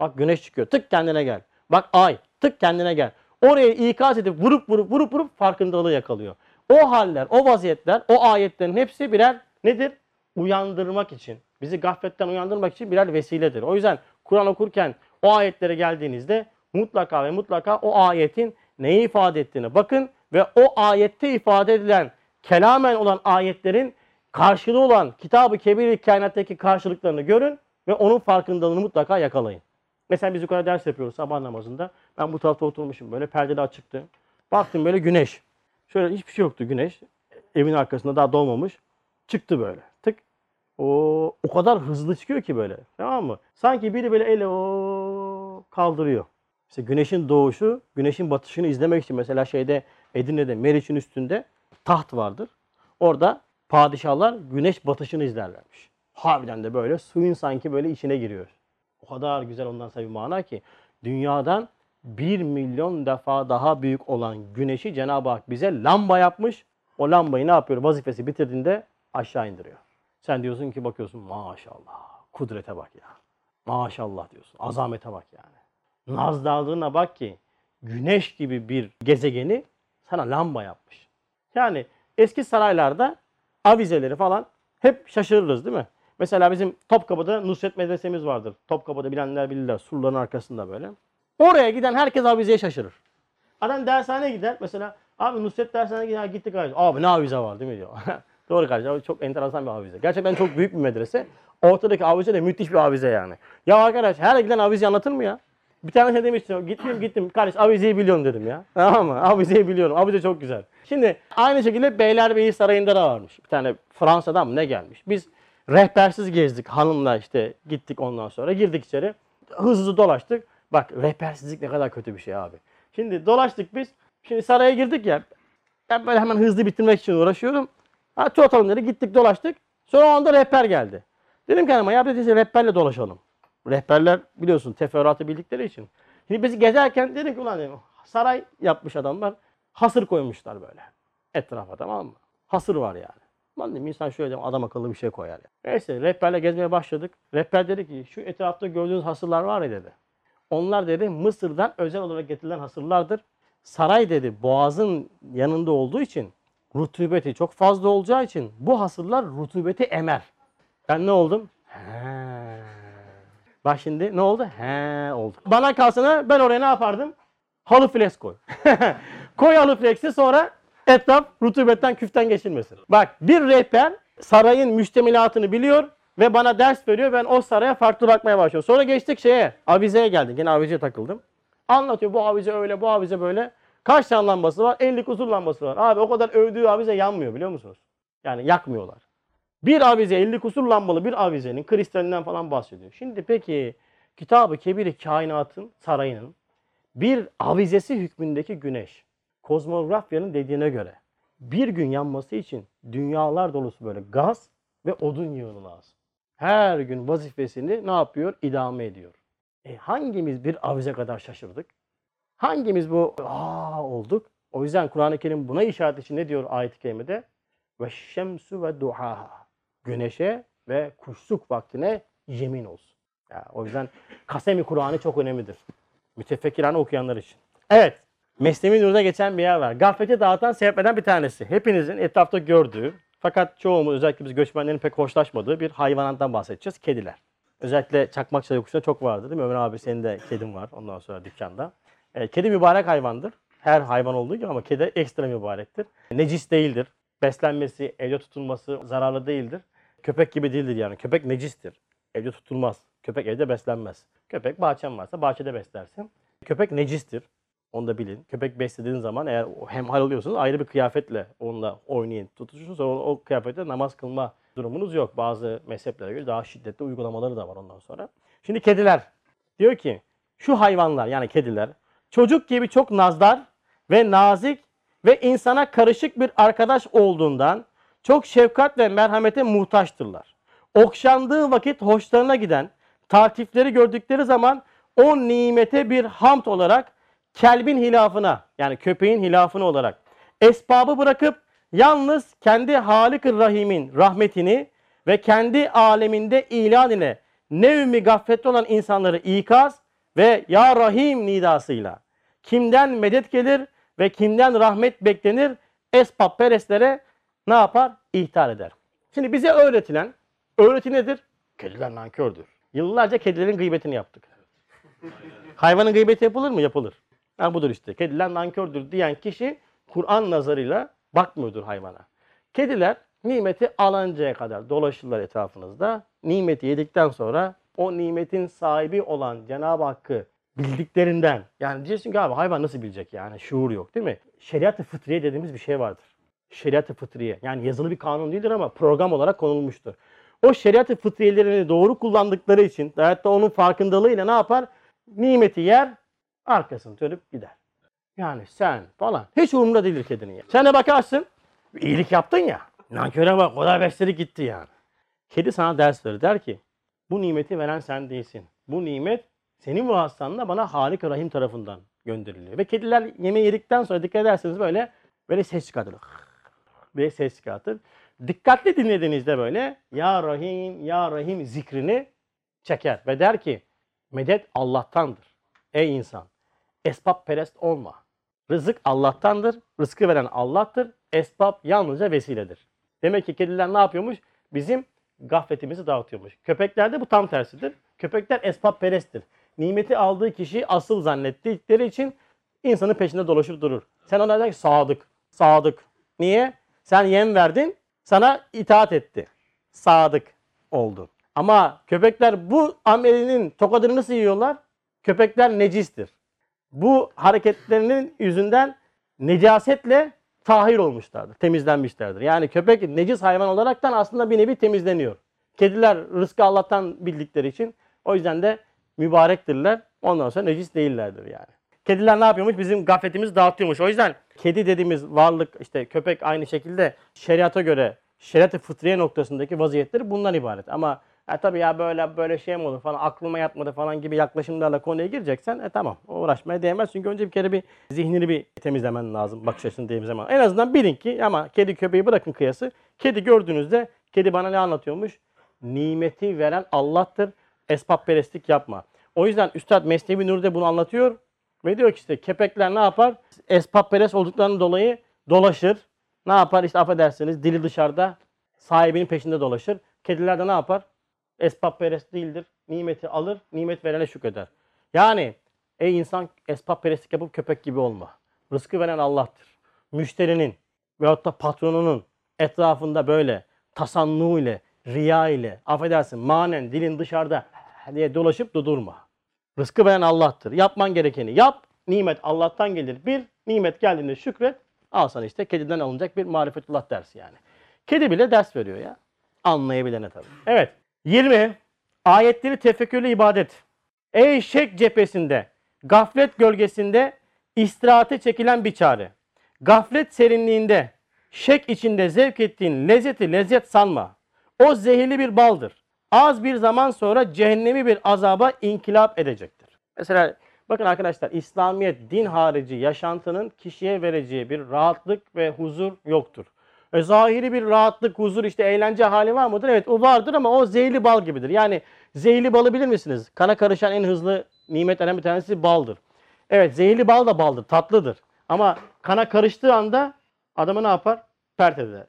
Bak güneş çıkıyor. Tık kendine gel. Bak ay. Tık kendine gel. Oraya ikaz edip vurup vurup vurup vurup farkındalığı yakalıyor. O haller, o vaziyetler, o ayetlerin hepsi birer nedir? Uyandırmak için. Bizi gafletten uyandırmak için birer vesiledir. O yüzden Kur'an okurken o ayetlere geldiğinizde mutlaka ve mutlaka o ayetin neyi ifade ettiğine bakın ve o ayette ifade edilen kelamen olan ayetlerin karşılığı olan Kitab-ı Kebir-i Kainat'taki karşılıklarını görün ve onun farkındalığını mutlaka yakalayın. Mesela biz yukarı ders yapıyoruz sabah namazında. Ben bu tarafta oturmuşum böyle perdeli açıktı. Baktım böyle güneş. Şöyle hiçbir şey yoktu güneş. Evin arkasında daha doğmamış. Çıktı böyle. Tık. O o kadar hızlı çıkıyor ki böyle. Tamam mı? Sanki biri böyle ele o kaldırıyor. İşte güneşin doğuşu, güneşin batışını izlemek için mesela şeyde Edirne'de Meriç'in üstünde taht vardır. Orada padişahlar güneş batışını izlerlermiş. Harbiden de böyle suyun sanki böyle içine giriyor. O kadar güzel ondan bir mana ki dünyadan bir milyon defa daha büyük olan güneşi Cenab-ı Hak bize lamba yapmış. O lambayı ne yapıyor? Vazifesi bitirdiğinde aşağı indiriyor. Sen diyorsun ki bakıyorsun maşallah kudrete bak ya. Maşallah diyorsun. Azamete bak yani. Nazdallığına bak ki güneş gibi bir gezegeni sana lamba yapmış. Yani eski saraylarda avizeleri falan hep şaşırırız değil mi? Mesela bizim Topkapı'da Nusret Medresemiz vardır. Topkapı'da bilenler bilirler. Surların arkasında böyle. Oraya giden herkes avizeye şaşırır. Adam dershaneye gider mesela. Abi Nusret dershaneye gider gittik kardeşim. Abi ne avize var değil mi diyor. [LAUGHS] Doğru kardeşim. Çok enteresan bir avize. Gerçekten çok büyük bir medrese. Ortadaki avize de müthiş bir avize yani. Ya arkadaş her giden avize anlatır mı ya? Bir tane şey demiştim. Gittim gittim. Kardeş avizeyi biliyorum dedim ya. Tamam mı? Avizeyi biliyorum. Avize çok güzel. Şimdi aynı şekilde Beylerbeyi Sarayı'nda da varmış. Bir tane Fransa'dan mı ne gelmiş. Biz rehbersiz gezdik hanımla işte gittik ondan sonra. Girdik içeri. Hızlı hızlı dolaştık. Bak rehbersizlik ne kadar kötü bir şey abi. Şimdi dolaştık biz. Şimdi saraya girdik ya. Ben böyle hemen hızlı bitirmek için uğraşıyorum. Ha tutalım dedi. Gittik dolaştık. Sonra o anda rehber geldi. Dedim ki hanıma ya dedi rehberle dolaşalım. Rehberler biliyorsun teferruatı bildikleri için. Şimdi biz gezerken dedik ulan dedim, saray yapmış adamlar. Hasır koymuşlar böyle. Etrafa tamam mı? Hasır var yani. Ben dedim insan şöyle dedim, adam akıllı bir şey koyar ya. Neyse rehberle gezmeye başladık. Rehber dedi ki şu etrafta gördüğünüz hasırlar var ya dedi. Onlar dedi Mısır'dan özel olarak getirilen hasırlardır. Saray dedi boğazın yanında olduğu için rutubeti çok fazla olacağı için bu hasırlar rutubeti emer. Ben ne oldum? He. Bak şimdi ne oldu? He oldu. Bana kalsana ben oraya ne yapardım? Halı flex koy. [LAUGHS] koy halı flex'i sonra etraf rutubetten küften geçilmesin. Bak bir rehber sarayın müştemilatını biliyor ve bana ders veriyor. Ben o saraya farklı bakmaya başlıyorum. Sonra geçtik şeye, avizeye geldik. Yine avizeye takıldım. Anlatıyor bu avize öyle, bu avize böyle. Kaç tane lambası var? 50 kusur lambası var. Abi o kadar övdüğü avize yanmıyor biliyor musunuz? Yani yakmıyorlar. Bir avize 50 kusur lambalı bir avizenin kristalinden falan bahsediyor. Şimdi peki Kitab-ı Kebir-i Kainat'ın sarayının bir avizesi hükmündeki güneş kozmografyanın dediğine göre bir gün yanması için dünyalar dolusu böyle gaz ve odun yığını lazım. Her gün vazifesini ne yapıyor? İdame ediyor. E hangimiz bir avize kadar şaşırdık? Hangimiz bu aa olduk? O yüzden Kur'an-ı Kerim buna işaret için ne diyor ayet-i kerimede? Ve şemsu ve duhaha. Güneşe ve kuşluk vaktine yemin olsun. Ya, o yüzden Kasemi Kur'an'ı çok önemlidir. Mütefekkirane okuyanlar için. Evet. Mesnevi Nur'da geçen bir yer var. Gafleti dağıtan sebeplerden bir tanesi. Hepinizin etrafta gördüğü fakat çoğumuz özellikle biz göçmenlerin pek hoşlaşmadığı bir hayvanattan bahsedeceğiz. Kediler. Özellikle Çakmakçılar yokuşunda çok vardı değil mi? Ömer abi senin de kedin var ondan sonra dükkanda. E, kedi mübarek hayvandır. Her hayvan olduğu gibi ama kedi ekstra mübarektir. Necis değildir. Beslenmesi, evde tutulması zararlı değildir. Köpek gibi değildir yani. Köpek necistir. Evde tutulmaz. Köpek evde beslenmez. Köpek bahçen varsa bahçede beslersin. Köpek necistir. Onu da bilin. Köpek beslediğiniz zaman eğer hemhal oluyorsanız ayrı bir kıyafetle onunla oynayın, tutuşursunuz. O, o kıyafetle namaz kılma durumunuz yok. Bazı mezheplere göre daha şiddetli uygulamaları da var ondan sonra. Şimdi kediler. Diyor ki şu hayvanlar yani kediler çocuk gibi çok nazdar ve nazik ve insana karışık bir arkadaş olduğundan çok şefkat ve merhamete muhtaçtırlar. Okşandığı vakit hoşlarına giden tatifleri gördükleri zaman o nimete bir hamd olarak kelbin hilafına yani köpeğin hilafına olarak esbabı bırakıp yalnız kendi Halık-ı Rahim'in rahmetini ve kendi aleminde ilan ile nevmi gafletli olan insanları ikaz ve Ya Rahim nidasıyla kimden medet gelir ve kimden rahmet beklenir esbab perestlere ne yapar? İhtar eder. Şimdi bize öğretilen öğreti nedir? Kediler nankördür. Yıllarca kedilerin gıybetini yaptık. Hayvanın gıybeti yapılır mı? Yapılır. Yani budur işte. Kediler nankördür diyen kişi Kur'an nazarıyla bakmıyordur hayvana. Kediler nimeti alıncaya kadar dolaşırlar etrafınızda. Nimeti yedikten sonra o nimetin sahibi olan Cenab-ı Hakk'ı bildiklerinden yani diyeceksin ki abi hayvan nasıl bilecek yani şuur yok değil mi? Şeriat-ı fıtriye dediğimiz bir şey vardır. Şeriat-ı fıtriye yani yazılı bir kanun değildir ama program olarak konulmuştur. O şeriat-ı fıtriyelerini doğru kullandıkları için hayatta onun farkındalığıyla ne yapar? Nimeti yer, arkasını dönüp gider. Yani sen falan hiç umurunda değildir kedinin ya. Sen de bakarsın iyilik yaptın ya. Nanköre bak o da besleri gitti yani. Kedi sana ders verir der ki bu nimeti veren sen değilsin. Bu nimet senin vasıtanla bana Halik Rahim tarafından gönderiliyor. Ve kediler yemeği yedikten sonra dikkat ederseniz böyle böyle ses çıkartır. Bir ses çıkartır. Dikkatli dinlediğinizde böyle Ya Rahim, Ya Rahim zikrini çeker ve der ki medet Allah'tandır. Ey insan esbab perest olma. Rızık Allah'tandır. Rızkı veren Allah'tır. Esbab yalnızca vesiledir. Demek ki kediler ne yapıyormuş? Bizim gafletimizi dağıtıyormuş. Köpeklerde bu tam tersidir. Köpekler esbab peresttir. Nimeti aldığı kişi asıl zannettikleri için insanın peşinde dolaşıp durur. Sen ona der ki sadık, sadık. Niye? Sen yem verdin, sana itaat etti. Sadık oldun. Ama köpekler bu amelinin tokadını nasıl yiyorlar? Köpekler necistir. Bu hareketlerinin yüzünden necasetle tahir olmuşlardır, temizlenmişlerdir. Yani köpek necis hayvan olaraktan aslında bir nevi temizleniyor. Kediler rızkı Allah'tan bildikleri için o yüzden de mübarektirler. Ondan sonra necis değillerdir yani. Kediler ne yapıyormuş? Bizim gafletimizi dağıtıyormuş. O yüzden kedi dediğimiz varlık işte köpek aynı şekilde şeriata göre şeriat-ı fıtriye noktasındaki vaziyetleri bundan ibaret. Ama e tabii ya böyle böyle şey mi olur falan aklıma yatmadı falan gibi yaklaşımlarla konuya gireceksen e tamam uğraşmaya değmez. Çünkü önce bir kere bir zihnini bir temizlemen lazım bakış açısını zaman. En azından bilin ki ama kedi köpeği bırakın kıyası. Kedi gördüğünüzde kedi bana ne anlatıyormuş? Nimeti veren Allah'tır. Esbab perestlik yapma. O yüzden Üstad Mesnevi Nur'da bunu anlatıyor. Ve diyor ki işte köpekler ne yapar? Esbab perest olduklarından dolayı dolaşır. Ne yapar? İşte affedersiniz dili dışarıda sahibinin peşinde dolaşır. Kediler de ne yapar? Esbab perest değildir. Nimeti alır, nimet verene şükreder. Yani ey insan esbab perestlik yapıp köpek gibi olma. Rızkı veren Allah'tır. Müşterinin veyahut da patronunun etrafında böyle tasannu ile, riya ile, affedersin manen dilin dışarıda diye dolaşıp durma. Rızkı veren Allah'tır. Yapman gerekeni yap. Nimet Allah'tan gelir. Bir, nimet geldiğinde şükret. Al sana işte kediden alınacak bir marifetullah dersi yani. Kedi bile ders veriyor ya. Anlayabilene tabii. Evet. 20. Ayetleri tefekkürlü ibadet. Ey şek cephesinde, gaflet gölgesinde istirahate çekilen bir çare. Gaflet serinliğinde, şek içinde zevk ettiğin lezzeti lezzet sanma. O zehirli bir baldır. Az bir zaman sonra cehennemi bir azaba inkılap edecektir. Mesela bakın arkadaşlar İslamiyet din harici yaşantının kişiye vereceği bir rahatlık ve huzur yoktur. E, zahiri bir rahatlık, huzur, işte eğlence hali var mıdır? Evet o vardır ama o zehirli bal gibidir. Yani zehirli balı bilir misiniz? Kana karışan en hızlı nimetlerden bir tanesi baldır. Evet zehirli bal da baldır, tatlıdır. Ama kana karıştığı anda adamı ne yapar? Pert eder.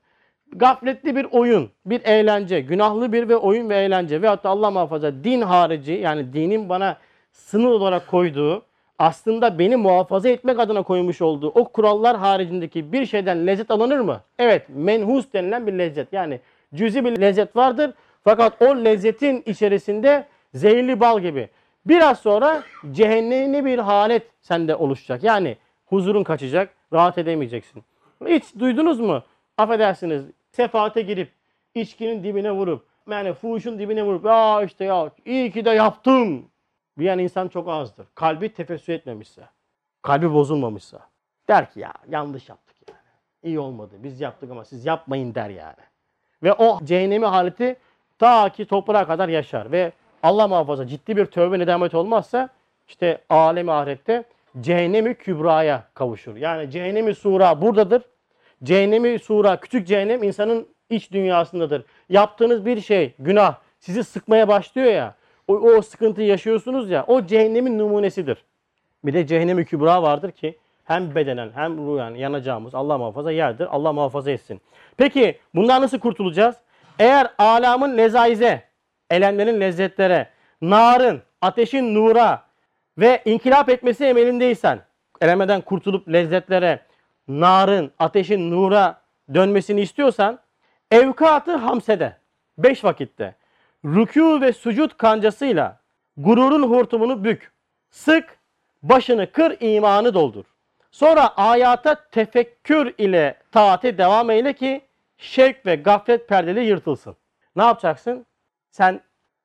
Gafletli bir oyun, bir eğlence, günahlı bir ve oyun ve eğlence ve hatta Allah muhafaza din harici yani dinin bana sınır olarak koyduğu aslında beni muhafaza etmek adına koymuş olduğu o kurallar haricindeki bir şeyden lezzet alınır mı? Evet menhus denilen bir lezzet yani cüzi bir lezzet vardır fakat o lezzetin içerisinde zehirli bal gibi biraz sonra cehennemli bir halet sende oluşacak. Yani huzurun kaçacak, rahat edemeyeceksin. Hiç duydunuz mu? Affedersiniz sefaate girip içkinin dibine vurup yani fuhuşun dibine vurup ya işte ya iyi ki de yaptım diyen insan çok azdır. Kalbi tefessü etmemişse, kalbi bozulmamışsa der ki ya yanlış yaptık yani. İyi olmadı. Biz yaptık ama siz yapmayın der yani. Ve o cehennemi haleti ta ki toprağa kadar yaşar ve Allah muhafaza ciddi bir tövbe nedamet olmazsa işte alemi ahirette cehennemi kübraya kavuşur. Yani cehennemi sura buradadır. Cehennemi sura küçük cehennem insanın iç dünyasındadır. Yaptığınız bir şey günah sizi sıkmaya başlıyor ya o, o sıkıntıyı yaşıyorsunuz ya o cehennemin numunesidir. Bir de cehennemi kübra vardır ki hem bedenen hem ruhen yanacağımız Allah muhafaza yerdir. Allah muhafaza etsin. Peki bundan nasıl kurtulacağız? Eğer alamın lezaize, elemlerin lezzetlere, narın, ateşin nura ve inkılap etmesi emelindeysen, elemeden kurtulup lezzetlere, narın, ateşin nura dönmesini istiyorsan, evkatı hamsede, beş vakitte, rükû ve sucud kancasıyla gururun hortumunu bük, sık, başını kır, imanı doldur. Sonra ayata tefekkür ile taate devam eyle ki şevk ve gaflet perdeli yırtılsın. Ne yapacaksın? Sen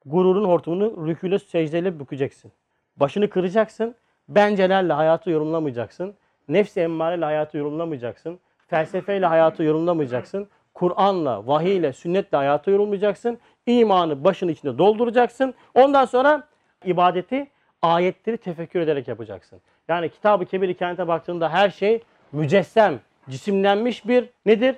gururun hortumunu rüküyle secdeyle bükeceksin. Başını kıracaksın. Bencelerle hayatı yorumlamayacaksın. Nefsi emmareyle hayatı yorumlamayacaksın. Felsefeyle hayatı yorumlamayacaksın. Kur'an'la, vahiyle, sünnetle hayatı yorumlayacaksın. İmanı başın içinde dolduracaksın. Ondan sonra ibadeti ayetleri tefekkür ederek yapacaksın. Yani Kitab-ı Kebir-i Kainat'a baktığında her şey mücessem, cisimlenmiş bir nedir?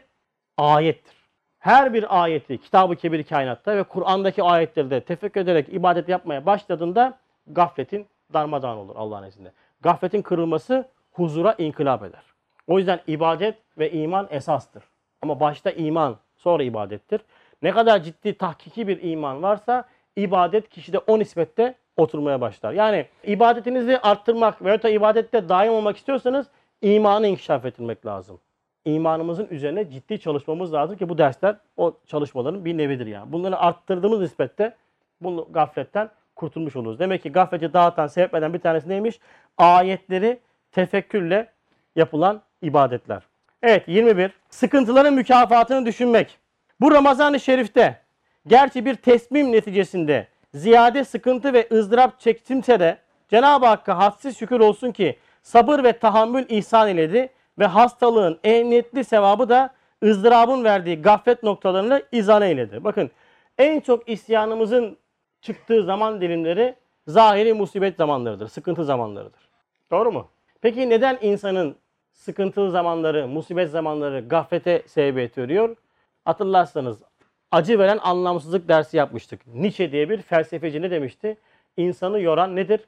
Ayettir. Her bir ayeti Kitab-ı Kebir-i Kainat'ta ve Kur'an'daki ayetleri de tefekkür ederek ibadet yapmaya başladığında gafletin darmadağın olur Allah'ın izniyle. Gafletin kırılması huzura inkılap eder. O yüzden ibadet ve iman esastır. Ama başta iman, sonra ibadettir. Ne kadar ciddi tahkiki bir iman varsa ibadet kişide o nispette oturmaya başlar. Yani ibadetinizi arttırmak veya da ibadette daim olmak istiyorsanız imanı inkişaf ettirmek lazım. İmanımızın üzerine ciddi çalışmamız lazım ki bu dersler o çalışmaların bir nevidir yani. Bunları arttırdığımız nispette bu gafletten kurtulmuş oluruz. Demek ki gafleti dağıtan sebeplerden bir tanesi neymiş? Ayetleri tefekkürle yapılan ibadetler. Evet 21. Sıkıntıların mükafatını düşünmek. Bu Ramazan-ı Şerif'te gerçi bir tesmim neticesinde ziyade sıkıntı ve ızdırap çektimse de Cenab-ı Hakk'a hadsiz şükür olsun ki sabır ve tahammül ihsan eyledi ve hastalığın emniyetli sevabı da ızdırabın verdiği gaflet noktalarını izah eyledi. Bakın en çok isyanımızın çıktığı zaman dilimleri zahiri musibet zamanlarıdır, sıkıntı zamanlarıdır. Doğru mu? Peki neden insanın sıkıntılı zamanları, musibet zamanları gaflete sebebiyet veriyor? Hatırlarsanız acı veren anlamsızlık dersi yapmıştık. Nietzsche diye bir felsefeci ne demişti? İnsanı yoran nedir?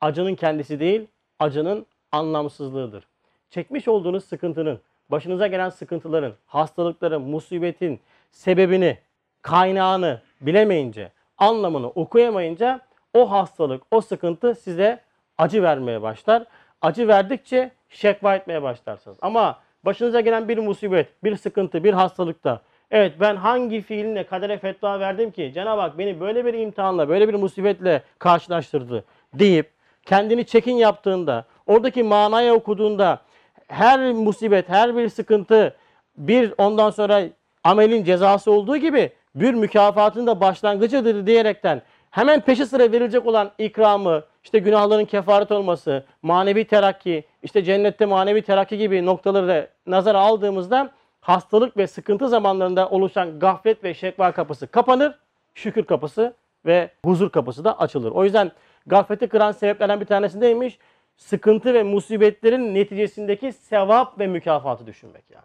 Acının kendisi değil, acının anlamsızlığıdır. Çekmiş olduğunuz sıkıntının, başınıza gelen sıkıntıların, hastalıkların, musibetin sebebini, kaynağını bilemeyince, anlamını okuyamayınca o hastalık, o sıkıntı size acı vermeye başlar. Acı verdikçe şekva etmeye başlarsınız. Ama başınıza gelen bir musibet, bir sıkıntı, bir hastalıkta evet ben hangi fiilinle kadere fetva verdim ki Cenab-ı Hak beni böyle bir imtihanla, böyle bir musibetle karşılaştırdı deyip kendini çekin yaptığında, oradaki manaya okuduğunda her musibet, her bir sıkıntı bir ondan sonra amelin cezası olduğu gibi bir mükafatın da başlangıcıdır diyerekten hemen peşi sıra verilecek olan ikramı, işte günahların kefaret olması, manevi terakki, işte cennette manevi terakki gibi noktaları da nazara aldığımızda hastalık ve sıkıntı zamanlarında oluşan gaflet ve şekva kapısı kapanır, şükür kapısı ve huzur kapısı da açılır. O yüzden gafleti kıran sebeplerden bir tanesi neymiş? Sıkıntı ve musibetlerin neticesindeki sevap ve mükafatı düşünmek yani.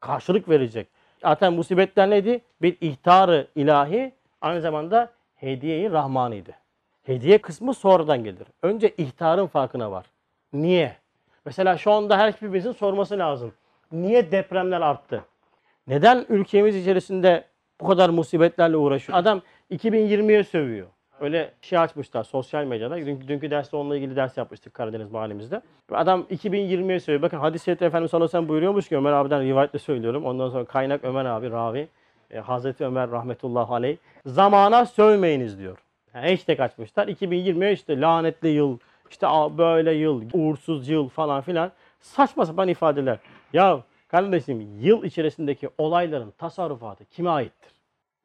Karşılık verecek. Zaten musibetler neydi? Bir ihtarı ilahi aynı zamanda hediyeyi rahmaniydi. Hediye kısmı sonradan gelir. Önce ihtarın farkına var. Niye? Mesela şu anda her birimizin sorması lazım. Niye depremler arttı? Neden ülkemiz içerisinde bu kadar musibetlerle uğraşıyor? Adam 2020'ye sövüyor. Öyle şey açmışlar sosyal medyada. Dünkü, dünkü derste onunla ilgili ders yapmıştık Karadeniz mahallemizde. Adam 2020'ye sövüyor. Bakın hadis-i şerifte Efendimiz sallallahu aleyhi ve buyuruyormuş ki Ömer abiden rivayetle söylüyorum. Ondan sonra kaynak Ömer abi ravi. E, Hazreti Ömer rahmetullah aleyh. Zamana sövmeyiniz diyor. Yani hashtag açmışlar. 2020'ye işte lanetli yıl, işte böyle yıl, uğursuz yıl falan filan. Saçma sapan ifadeler. Ya kardeşim yıl içerisindeki olayların tasarrufatı kime aittir?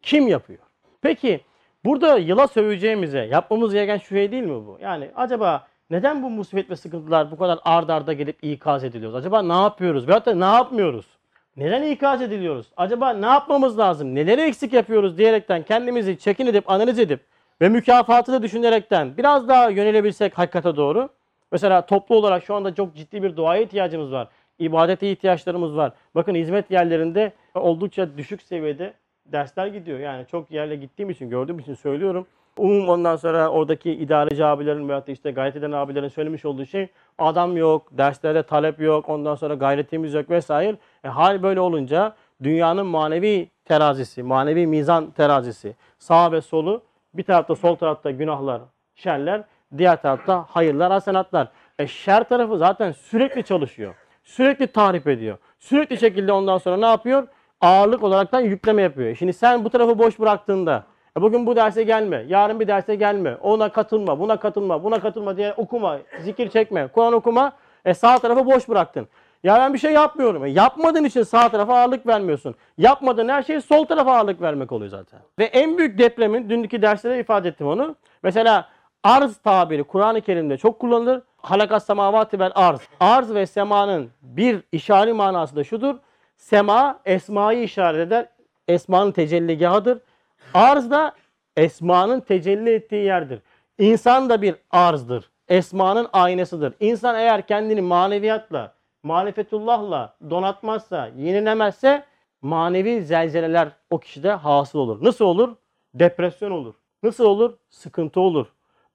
Kim yapıyor? Peki burada yıla söveceğimize yapmamız gereken şu şey değil mi bu? Yani acaba neden bu musibet ve sıkıntılar bu kadar ard arda gelip ikaz ediliyoruz? Acaba ne yapıyoruz? Veyahut da ne yapmıyoruz? Neden ikaz ediliyoruz? Acaba ne yapmamız lazım? Neleri eksik yapıyoruz diyerekten kendimizi çekin edip analiz edip ve mükafatı da düşünerekten biraz daha yönelebilsek hakikate doğru. Mesela toplu olarak şu anda çok ciddi bir duaya ihtiyacımız var. İbadete ihtiyaçlarımız var. Bakın hizmet yerlerinde oldukça düşük seviyede dersler gidiyor. Yani çok yerle gittiğim için, gördüğüm için söylüyorum. Umum ondan sonra oradaki idareci abilerin veyahut da işte gayret eden abilerin söylemiş olduğu şey adam yok, derslerde talep yok, ondan sonra gayretimiz yok vesaire. E, hal böyle olunca dünyanın manevi terazisi, manevi mizan terazisi, sağ ve solu bir tarafta sol tarafta günahlar, şerler, diğer tarafta hayırlar, hasenatlar. E şer tarafı zaten sürekli çalışıyor. Sürekli tahrip ediyor. Sürekli şekilde ondan sonra ne yapıyor? Ağırlık olaraktan yükleme yapıyor. Şimdi sen bu tarafı boş bıraktığında e bugün bu derse gelme, yarın bir derse gelme, ona katılma, buna katılma, buna katılma diye okuma, zikir çekme, Kur'an okuma. E sağ tarafı boş bıraktın. Ya ben bir şey yapmıyorum. E yapmadığın için sağ tarafa ağırlık vermiyorsun. Yapmadığın her şey sol tarafa ağırlık vermek oluyor zaten. Ve en büyük depremin, dünkü derslerde ifade ettim onu. Mesela arz tabiri Kur'an-ı Kerim'de çok kullanılır. Halakas semavati vel arz. Arz ve semanın bir işari manası da şudur. Sema esmayı işaret eder. Esmanın tecelligahıdır. Arz da esmanın tecelli ettiği yerdir. İnsan da bir arzdır. Esmanın aynasıdır. İnsan eğer kendini maneviyatla, marifetullahla donatmazsa, yenilemezse manevi zelzeleler o kişide hasıl olur. Nasıl olur? Depresyon olur. Nasıl olur? Sıkıntı olur.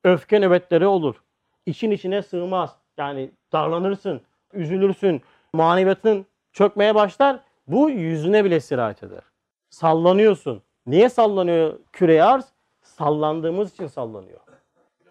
Öfke nöbetleri olur. İçin içine sığmaz. Yani darlanırsın, üzülürsün. Maneviyatın çökmeye başlar. Bu yüzüne bile sirayet eder. Sallanıyorsun. Niye sallanıyor küreye arz? Sallandığımız için sallanıyor.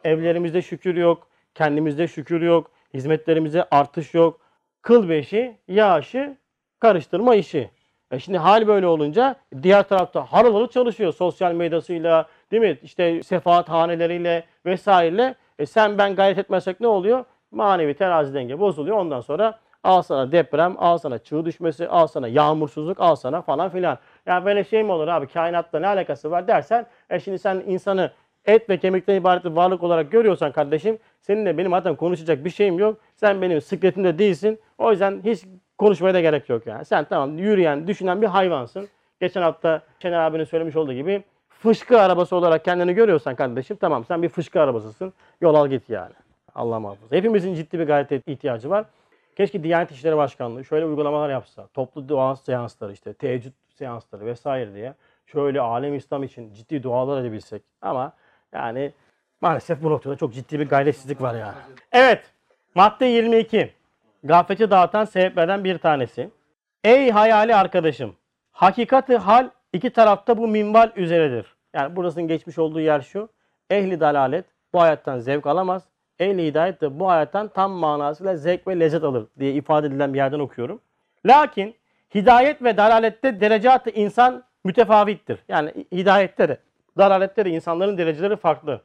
Evlerimizde şükür yok, kendimizde şükür yok, hizmetlerimizde artış yok. Kıl beşi, yağışı, karıştırma işi. E şimdi hal böyle olunca diğer tarafta harıl harıl çalışıyor sosyal medyasıyla, değil mi? İşte sefaat haneleriyle vesaireyle. E sen ben gayret etmezsek ne oluyor? Manevi terazi denge bozuluyor. Ondan sonra al sana deprem, al sana çığ düşmesi, al sana yağmursuzluk, al sana falan filan. Ya böyle şey mi olur abi kainatla ne alakası var dersen e şimdi sen insanı et ve kemikten ibaret bir varlık olarak görüyorsan kardeşim seninle benim zaten konuşacak bir şeyim yok. Sen benim sıkletimde değilsin. O yüzden hiç konuşmaya da gerek yok yani. Sen tamam yürüyen, düşünen bir hayvansın. Geçen hafta Şener abinin söylemiş olduğu gibi fışkı arabası olarak kendini görüyorsan kardeşim tamam sen bir fışkı arabasısın. Yol al git yani. Allah muhafaza. Hepimizin ciddi bir gayrete ihtiyacı var. Keşke Diyanet İşleri Başkanlığı şöyle uygulamalar yapsa. Toplu dua seansları işte teheccüd seansları vesaire diye. Şöyle alem İslam için ciddi dualar edebilsek. Ama yani maalesef bu noktada çok ciddi bir gayretsizlik var yani. Evet. Madde 22. Gafleti dağıtan sebeplerden bir tanesi. Ey hayali arkadaşım. Hakikati hal iki tarafta bu minval üzeredir. Yani burasının geçmiş olduğu yer şu. Ehli dalalet bu hayattan zevk alamaz. Ehli hidayet de bu hayattan tam manasıyla zevk ve lezzet alır diye ifade edilen bir yerden okuyorum. Lakin hidayet ve dalalette derecatı insan mütefavittir. Yani hidayette de dalalette de insanların dereceleri farklı.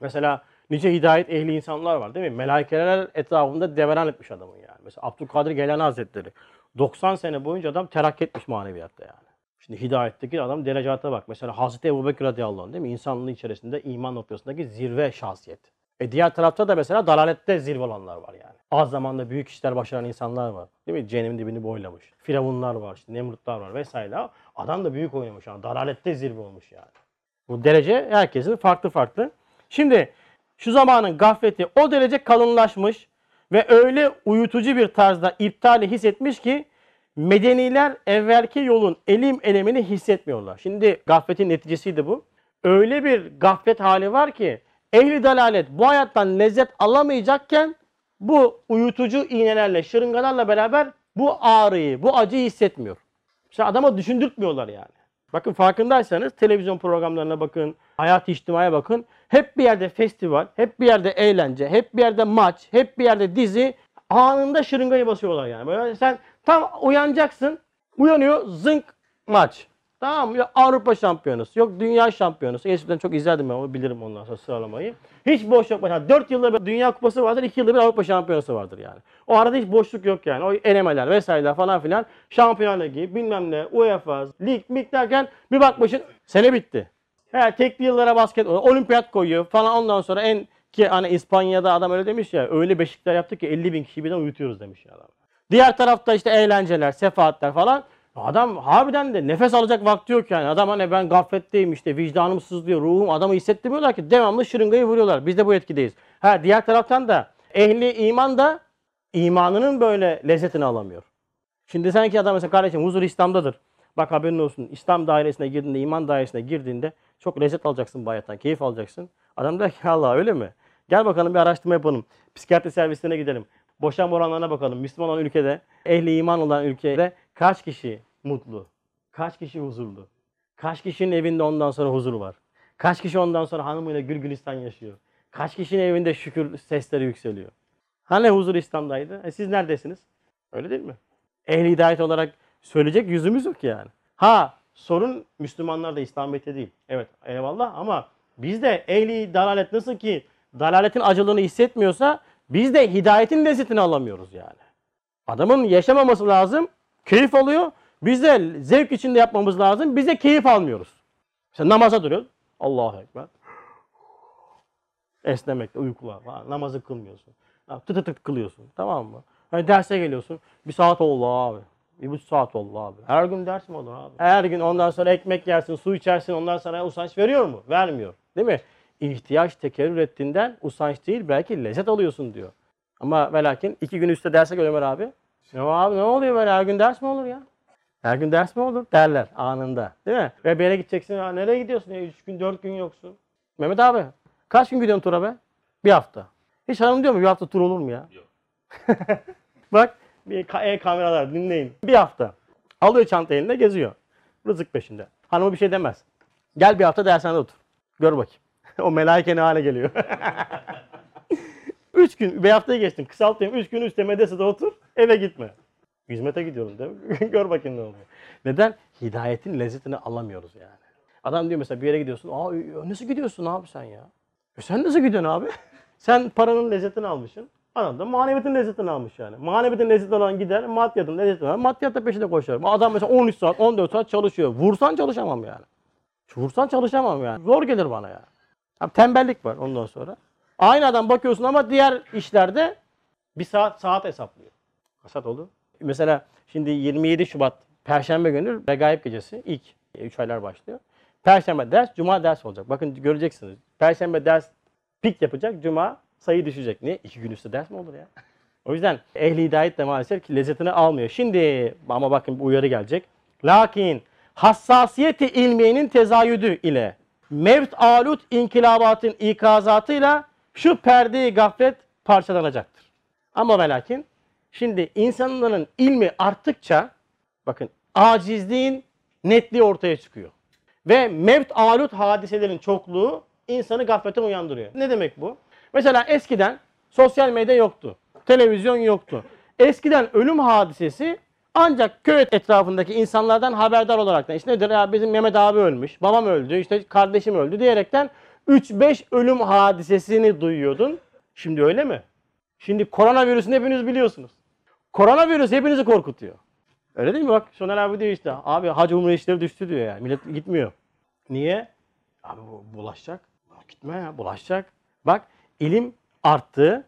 Mesela nice hidayet ehli insanlar var değil mi? Melaikeler etrafında deveran etmiş adamın yani. Mesela Abdülkadir Geylani Hazretleri. 90 sene boyunca adam terakki etmiş maneviyatta yani. Şimdi hidayetteki adam derecata bak. Mesela Hazreti Ebu Bekir radıyallahu anh değil mi? İnsanlığın içerisinde iman noktasındaki zirve şahsiyet. E diğer tarafta da mesela dalalette zirve olanlar var yani. Az zamanda büyük işler başaran insanlar var. Değil mi? Cehennemin dibini boylamış. Firavunlar var, işte Nemrutlar var vesaire. Adam da büyük oynamış yani. Dalalette zirve olmuş yani. Bu derece herkesin farklı farklı. Şimdi şu zamanın gafleti o derece kalınlaşmış ve öyle uyutucu bir tarzda iptali hissetmiş ki Medeniler evvelki yolun elim elemini hissetmiyorlar. Şimdi gafletin neticesiydi bu. Öyle bir gaflet hali var ki ehli dalalet bu hayattan lezzet alamayacakken bu uyutucu iğnelerle, şırıngalarla beraber bu ağrıyı, bu acıyı hissetmiyor. İşte adama düşündürtmüyorlar yani. Bakın farkındaysanız televizyon programlarına bakın, hayat içtimaya bakın. Hep bir yerde festival, hep bir yerde eğlence, hep bir yerde maç, hep bir yerde dizi. Anında şırıngayı basıyorlar yani. Böyle sen tam uyanacaksın, uyanıyor zınk maç. Tamam mı? Ya Avrupa şampiyonası, yok dünya şampiyonası. Eskiden çok izlerdim ben onu bilirim ondan sonra sıralamayı. Hiç boş yok. Mesela 4 yılda bir dünya kupası vardır, 2 yılda bir Avrupa şampiyonası vardır yani. O arada hiç boşluk yok yani. O elemeler vesaireler falan filan. Şampiyonlar Ligi, bilmem ne, UEFA, lig, mig derken bir bakmışsın sene bitti. He, tekli yıllara basket, olimpiyat koyuyor falan ondan sonra en ki hani İspanya'da adam öyle demiş ya öyle beşikler yaptık ki 50 bin kişiyi birden uyutuyoruz demiş ya adam. Diğer tarafta işte eğlenceler, sefahatler falan. Adam harbiden de nefes alacak vakti yok yani. Adam hani ben gafletteyim işte vicdanım sızlıyor, ruhum adamı hissettirmiyorlar ki devamlı şırıngayı vuruyorlar. Biz de bu etkideyiz. Ha diğer taraftan da ehli iman da imanının böyle lezzetini alamıyor. Şimdi sanki adam mesela kardeşim huzur İslam'dadır. Bak haberin olsun İslam dairesine girdiğinde, iman dairesine girdiğinde çok lezzet alacaksın bu hayattan, keyif alacaksın. Adam der ki Allah öyle mi? Gel bakalım bir araştırma yapalım. Psikiyatri servisine gidelim. Boşanma oranlarına bakalım. Müslüman olan ülkede, ehli iman olan ülkede kaç kişi mutlu? Kaç kişi huzurlu? Kaç kişinin evinde ondan sonra huzur var? Kaç kişi ondan sonra hanımıyla gül gülistan yaşıyor? Kaç kişinin evinde şükür sesleri yükseliyor? Hani huzur İslam'daydı? E siz neredesiniz? Öyle değil mi? Ehli hidayet olarak söyleyecek yüzümüz yok yani. Ha sorun Müslümanlar da İslamiyet'te değil. Evet eyvallah ama biz de ehli dalalet nasıl ki dalaletin acılığını hissetmiyorsa biz de hidayetin lezzetini alamıyoruz yani. Adamın yaşamaması lazım, keyif alıyor. Biz de zevk içinde yapmamız lazım. Biz de keyif almıyoruz. Mesela namaza duruyoruz. Allahu Ekber. Esnemekte, uykular falan. Namazı kılmıyorsun. Ha, Tıt tıt kılıyorsun. Tamam mı? Hani derse geliyorsun. Bir saat oldu abi. Bir buçuk saat oldu abi. Her gün ders mi olur abi? Her gün ondan sonra ekmek yersin, su içersin. Ondan sonra usanç veriyor mu? Vermiyor. Değil mi? İhtiyaç tekerrür ettiğinden usanç değil belki lezzet alıyorsun diyor. Ama ve lakin iki gün üstte derse göre Ömer abi. Ne abi ne oluyor böyle her gün ders mi olur ya? Her gün ders mi olur derler anında. Değil mi? Ve bir yere gideceksin. Ha, nereye gidiyorsun? Ya, üç gün dört gün yoksun. Mehmet abi kaç gün gidiyorsun tura be? Bir hafta. Hiç hanım diyor mu bir hafta tur olur mu ya? Yok. [LAUGHS] Bak bir ka- e-kameralar dinleyin. Bir hafta. Alıyor çanta eline geziyor. Rızık peşinde. Hanımı bir şey demez. Gel bir hafta dershanede otur. Gör bakayım. [LAUGHS] o melaike ne hale geliyor. [LAUGHS] üç gün, bir haftayı geçtin. Kısaltayım. Üç gün üstte medresede otur. Eve gitme. Hizmete gidiyorum değil mi? [LAUGHS] Gör bakayım ne oluyor. Neden? Hidayetin lezzetini alamıyoruz yani. Adam diyor mesela bir yere gidiyorsun. Aa nasıl gidiyorsun abi sen ya? E sen nasıl gidiyorsun abi? [LAUGHS] sen paranın lezzetini almışsın. Adam da maneviyatın lezzetini almış yani. Maneviyatın lezzetini alan gider, maddiyatın lezzetini alan maddiyat da peşinde koşar. Adam mesela 13 saat, 14 saat çalışıyor. Vursan çalışamam yani. Vursan çalışamam yani. Zor gelir bana yani. Tembellik var ondan sonra. Aynı adam bakıyorsun ama diğer işlerde bir saat saat hesaplıyor. Kaç saat oldu? Mesela şimdi 27 Şubat Perşembe günü Regaib gecesi ilk 3 aylar başlıyor. Perşembe ders, Cuma ders olacak. Bakın göreceksiniz. Perşembe ders pik yapacak, Cuma sayı düşecek. Niye? İki gün üstü ders mi olur ya? O yüzden ehli hidayet de maalesef ki lezzetini almıyor. Şimdi ama bakın bu uyarı gelecek. Lakin hassasiyeti ilmiyenin tezayüdü ile mevt alut inkilabatın ikazatıyla şu perde gaflet parçalanacaktır. Ama ve lakin şimdi insanların ilmi arttıkça bakın acizliğin netliği ortaya çıkıyor. Ve mevt alut hadiselerin çokluğu insanı gafletten uyandırıyor. Ne demek bu? Mesela eskiden sosyal medya yoktu. Televizyon yoktu. Eskiden ölüm hadisesi ancak köy etrafındaki insanlardan haberdar olarak işte nedir ya bizim Mehmet abi ölmüş, babam öldü, işte kardeşim öldü diyerekten 3-5 ölüm hadisesini duyuyordun. Şimdi öyle mi? Şimdi koronavirüsünü hepiniz biliyorsunuz. Koronavirüs hepinizi korkutuyor. Öyle değil mi? Bak Soner abi diyor işte. Abi hacı umre işleri düştü diyor ya. Millet gitmiyor. Niye? Abi bu bulaşacak. Gitme ya bulaşacak. Bak ilim arttı.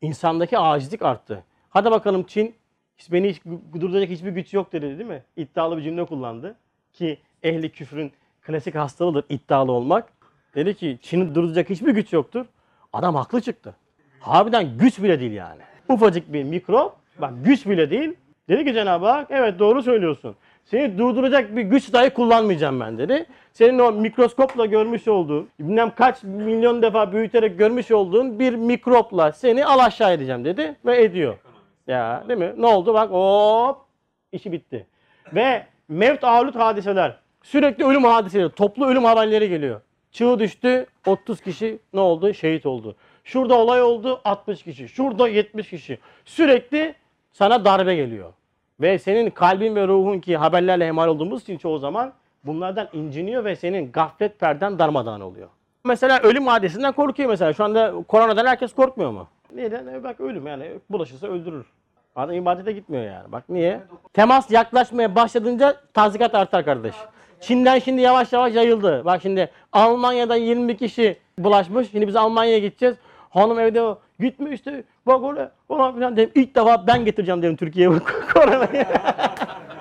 insandaki acizlik arttı. Hadi bakalım Çin hiç beni hiç durduracak hiçbir güç yok dedi değil mi? İddialı bir cümle kullandı. Ki ehli küfrün klasik hastalığıdır iddialı olmak. Dedi ki Çin'i durduracak hiçbir güç yoktur. Adam haklı çıktı. Harbiden güç bile değil yani. Ufacık bir mikrop, bak güç bile değil. Dedi ki Cenab-ı Hak evet doğru söylüyorsun. Seni durduracak bir güç dahi kullanmayacağım ben dedi. Senin o mikroskopla görmüş olduğun, bilmem kaç milyon defa büyüterek görmüş olduğun bir mikropla seni al aşağı edeceğim dedi ve ediyor. Ya değil mi? Ne oldu bak hop işi bitti. Ve mevt avlut hadiseler, sürekli ölüm hadiseleri, toplu ölüm haberleri geliyor. Çığ düştü 30 kişi ne oldu? Şehit oldu. Şurada olay oldu 60 kişi. Şurada 70 kişi. Sürekli sana darbe geliyor. Ve senin kalbin ve ruhun ki haberlerle hemal olduğumuz için çoğu zaman bunlardan inciniyor ve senin gaflet perden darmadağın oluyor. Mesela ölüm hadisinden korkuyor mesela. Şu anda koronadan herkes korkmuyor mu? Neden? E Bak ölüm yani bulaşırsa öldürür. Adam ibadete gitmiyor yani. Bak niye? Temas yaklaşmaya başladığınca tazikat artar kardeş. Çin'den şimdi yavaş yavaş yayıldı. Bak şimdi Almanya'da 20 kişi bulaşmış. Şimdi biz Almanya'ya gideceğiz. Hanım evde gitme işte bak öyle falan filan dedim. İlk defa ben getireceğim dedim Türkiye'ye [LAUGHS] koronayı.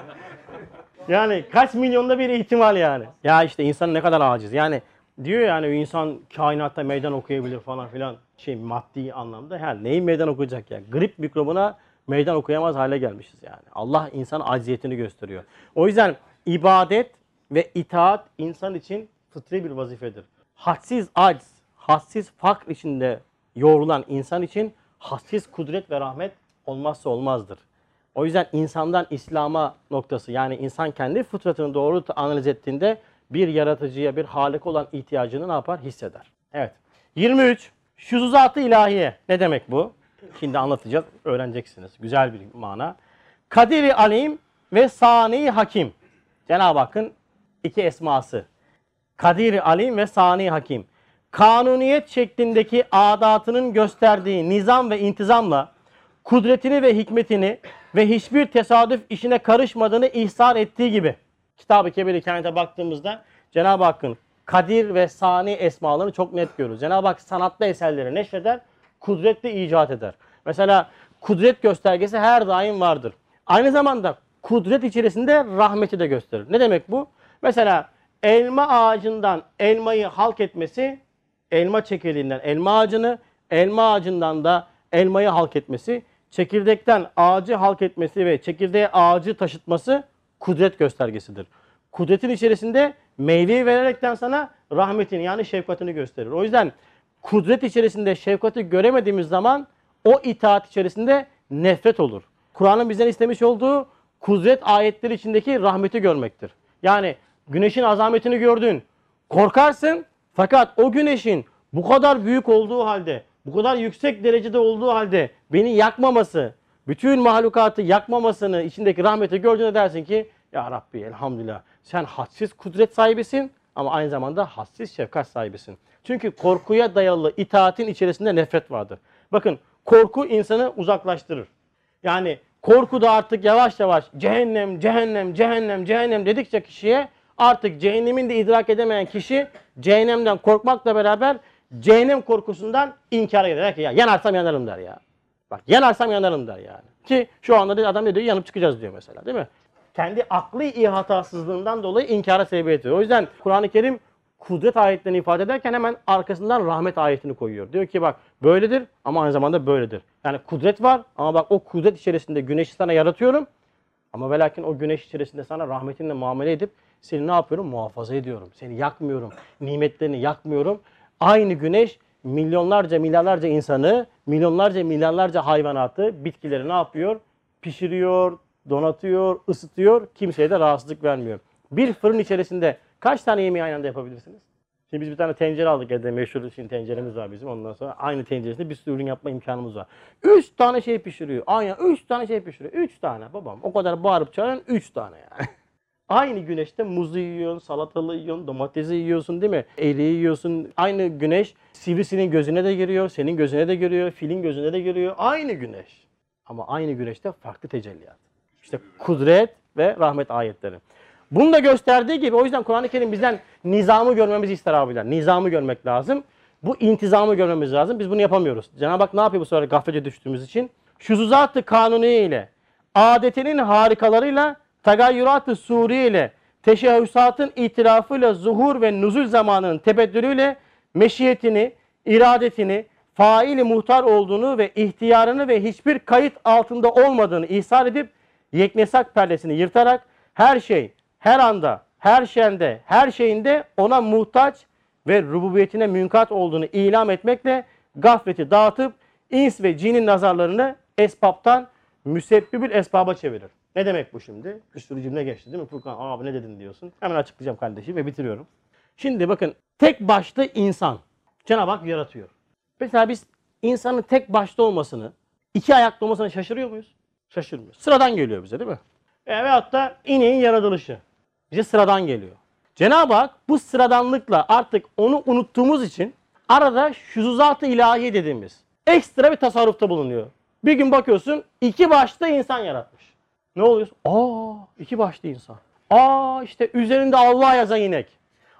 [LAUGHS] yani kaç milyonda bir ihtimal yani. Ya işte insan ne kadar aciz. Yani diyor yani insan kainatta meydan okuyabilir falan filan. Şey maddi anlamda. Yani neyi meydan okuyacak ya? Grip mikrobuna meydan okuyamaz hale gelmişiz yani. Allah insan acziyetini gösteriyor. O yüzden ibadet ve itaat insan için fıtri bir vazifedir. Hadsiz acz, hadsiz fakr içinde yoğrulan insan için hadsiz kudret ve rahmet olmazsa olmazdır. O yüzden insandan İslam'a noktası yani insan kendi fıtratını doğru analiz ettiğinde bir yaratıcıya, bir halik olan ihtiyacını ne yapar? Hisseder. Evet. 23. Şuzuzat-ı ilahiye. Ne demek bu? Şimdi anlatacağız, öğreneceksiniz. Güzel bir mana. Kadiri alim ve sani hakim. Cenab-ı Hakk'ın iki esması. Kadiri alim ve sani hakim. Kanuniyet şeklindeki adatının gösterdiği nizam ve intizamla kudretini ve hikmetini ve hiçbir tesadüf işine karışmadığını ihsar ettiği gibi. Kitab-ı Kebir-i Kainat'a baktığımızda Cenab-ı Hakk'ın kadir ve sani esmalarını çok net görürüz. Cenab-ı Hak sanatlı eserleri neşreder, kudretle icat eder. Mesela kudret göstergesi her daim vardır. Aynı zamanda kudret içerisinde rahmeti de gösterir. Ne demek bu? Mesela elma ağacından elmayı halk etmesi, elma çekirdeğinden elma ağacını, elma ağacından da elmayı halk etmesi, çekirdekten ağacı halk etmesi ve çekirdeğe ağacı taşıtması kudret göstergesidir. Kudretin içerisinde meyveyi vererekten sana rahmetini yani şefkatini gösterir. O yüzden kudret içerisinde şefkati göremediğimiz zaman o itaat içerisinde nefret olur. Kur'an'ın bizden istemiş olduğu kudret ayetleri içindeki rahmeti görmektir. Yani güneşin azametini gördün. Korkarsın fakat o güneşin bu kadar büyük olduğu halde, bu kadar yüksek derecede olduğu halde beni yakmaması, bütün mahlukatı yakmamasını içindeki rahmeti gördüğünde dersin ki ya Rabbi elhamdülillah sen hadsiz kudret sahibisin ama aynı zamanda hadsiz şefkat sahibisin. Çünkü korkuya dayalı itaatin içerisinde nefret vardır. Bakın korku insanı uzaklaştırır. Yani korku da artık yavaş yavaş cehennem, cehennem, cehennem, cehennem dedikçe kişiye artık cehennemin de idrak edemeyen kişi cehennemden korkmakla beraber cehennem korkusundan inkara gider. Der ki ya yanarsam yanarım der ya. Bak yanarsam yanarım der yani. Ki şu anda da adam ne diyor yanıp çıkacağız diyor mesela değil mi? Kendi aklı ihatasızlığından dolayı inkara sebebiyet veriyor. O yüzden Kur'an-ı Kerim kudret ayetlerini ifade ederken hemen arkasından rahmet ayetini koyuyor. Diyor ki bak böyledir ama aynı zamanda böyledir. Yani kudret var ama bak o kudret içerisinde güneşi sana yaratıyorum. Ama ve lakin o güneş içerisinde sana rahmetinle muamele edip seni ne yapıyorum? Muhafaza ediyorum. Seni yakmıyorum. Nimetlerini yakmıyorum. Aynı güneş milyonlarca milyarlarca insanı, milyonlarca milyarlarca hayvanatı, bitkileri ne yapıyor? Pişiriyor, donatıyor, ısıtıyor. Kimseye de rahatsızlık vermiyor. Bir fırın içerisinde kaç tane yemeği aynı anda yapabilirsiniz? Şimdi biz bir tane tencere aldık evde meşhur şimdi tenceremiz var bizim. Ondan sonra aynı tenceresinde bir sürü ürün yapma imkanımız var. Üç tane şey pişiriyor. Aynen üç tane şey pişiriyor. Üç tane babam. O kadar bağırıp çağıran üç tane yani. [LAUGHS] Aynı güneşte muzu yiyorsun, salatalı yiyorsun, domatesi yiyorsun değil mi? Eriği yiyorsun. Aynı güneş sivrisinin gözüne de giriyor, senin gözüne de giriyor, filin gözüne de giriyor. Aynı güneş. Ama aynı güneşte farklı tecelliyat. İşte kudret ve rahmet ayetleri. Bunu da gösterdiği gibi o yüzden Kur'an-ı Kerim bizden nizamı görmemizi ister abiler. Nizamı görmek lazım. Bu intizamı görmemiz lazım. Biz bunu yapamıyoruz. Cenab-ı Hak ne yapıyor bu sefer gaflete düştüğümüz için? Şuzuzat-ı kanuniye ile, adetinin harikalarıyla, tagayyurat-ı suriye ile, teşebbüsatın itirafıyla, zuhur ve nuzul zamanının tebeddülüyle meşiyetini, iradetini, faili muhtar olduğunu ve ihtiyarını ve hiçbir kayıt altında olmadığını ihsar edip yeknesak perdesini yırtarak her şey, her anda, her şeyinde, her şeyinde ona muhtaç ve rububiyetine münkat olduğunu ilam etmekle gafleti dağıtıp ins ve cinin nazarlarını esbaptan müsebbibül esbaba çevirir. Ne demek bu şimdi? Bir sürü cümle geçti değil mi Furkan? Abi ne dedin diyorsun. Hemen açıklayacağım kardeşim ve bitiriyorum. Şimdi bakın tek başlı insan Cenab-ı Hak yaratıyor. Mesela biz insanın tek başta olmasını, iki ayaklı olmasına şaşırıyor muyuz? Şaşırmıyoruz. Sıradan geliyor bize değil mi? E, veyahut da ineğin yaratılışı. Bize sıradan geliyor. Cenab-ı Hak bu sıradanlıkla artık onu unuttuğumuz için arada şuzuzat-ı ilahi dediğimiz ekstra bir tasarrufta bulunuyor. Bir gün bakıyorsun iki başlı insan yaratmış. Ne oluyor? Aa iki başlı insan. Aa işte üzerinde Allah yazan inek.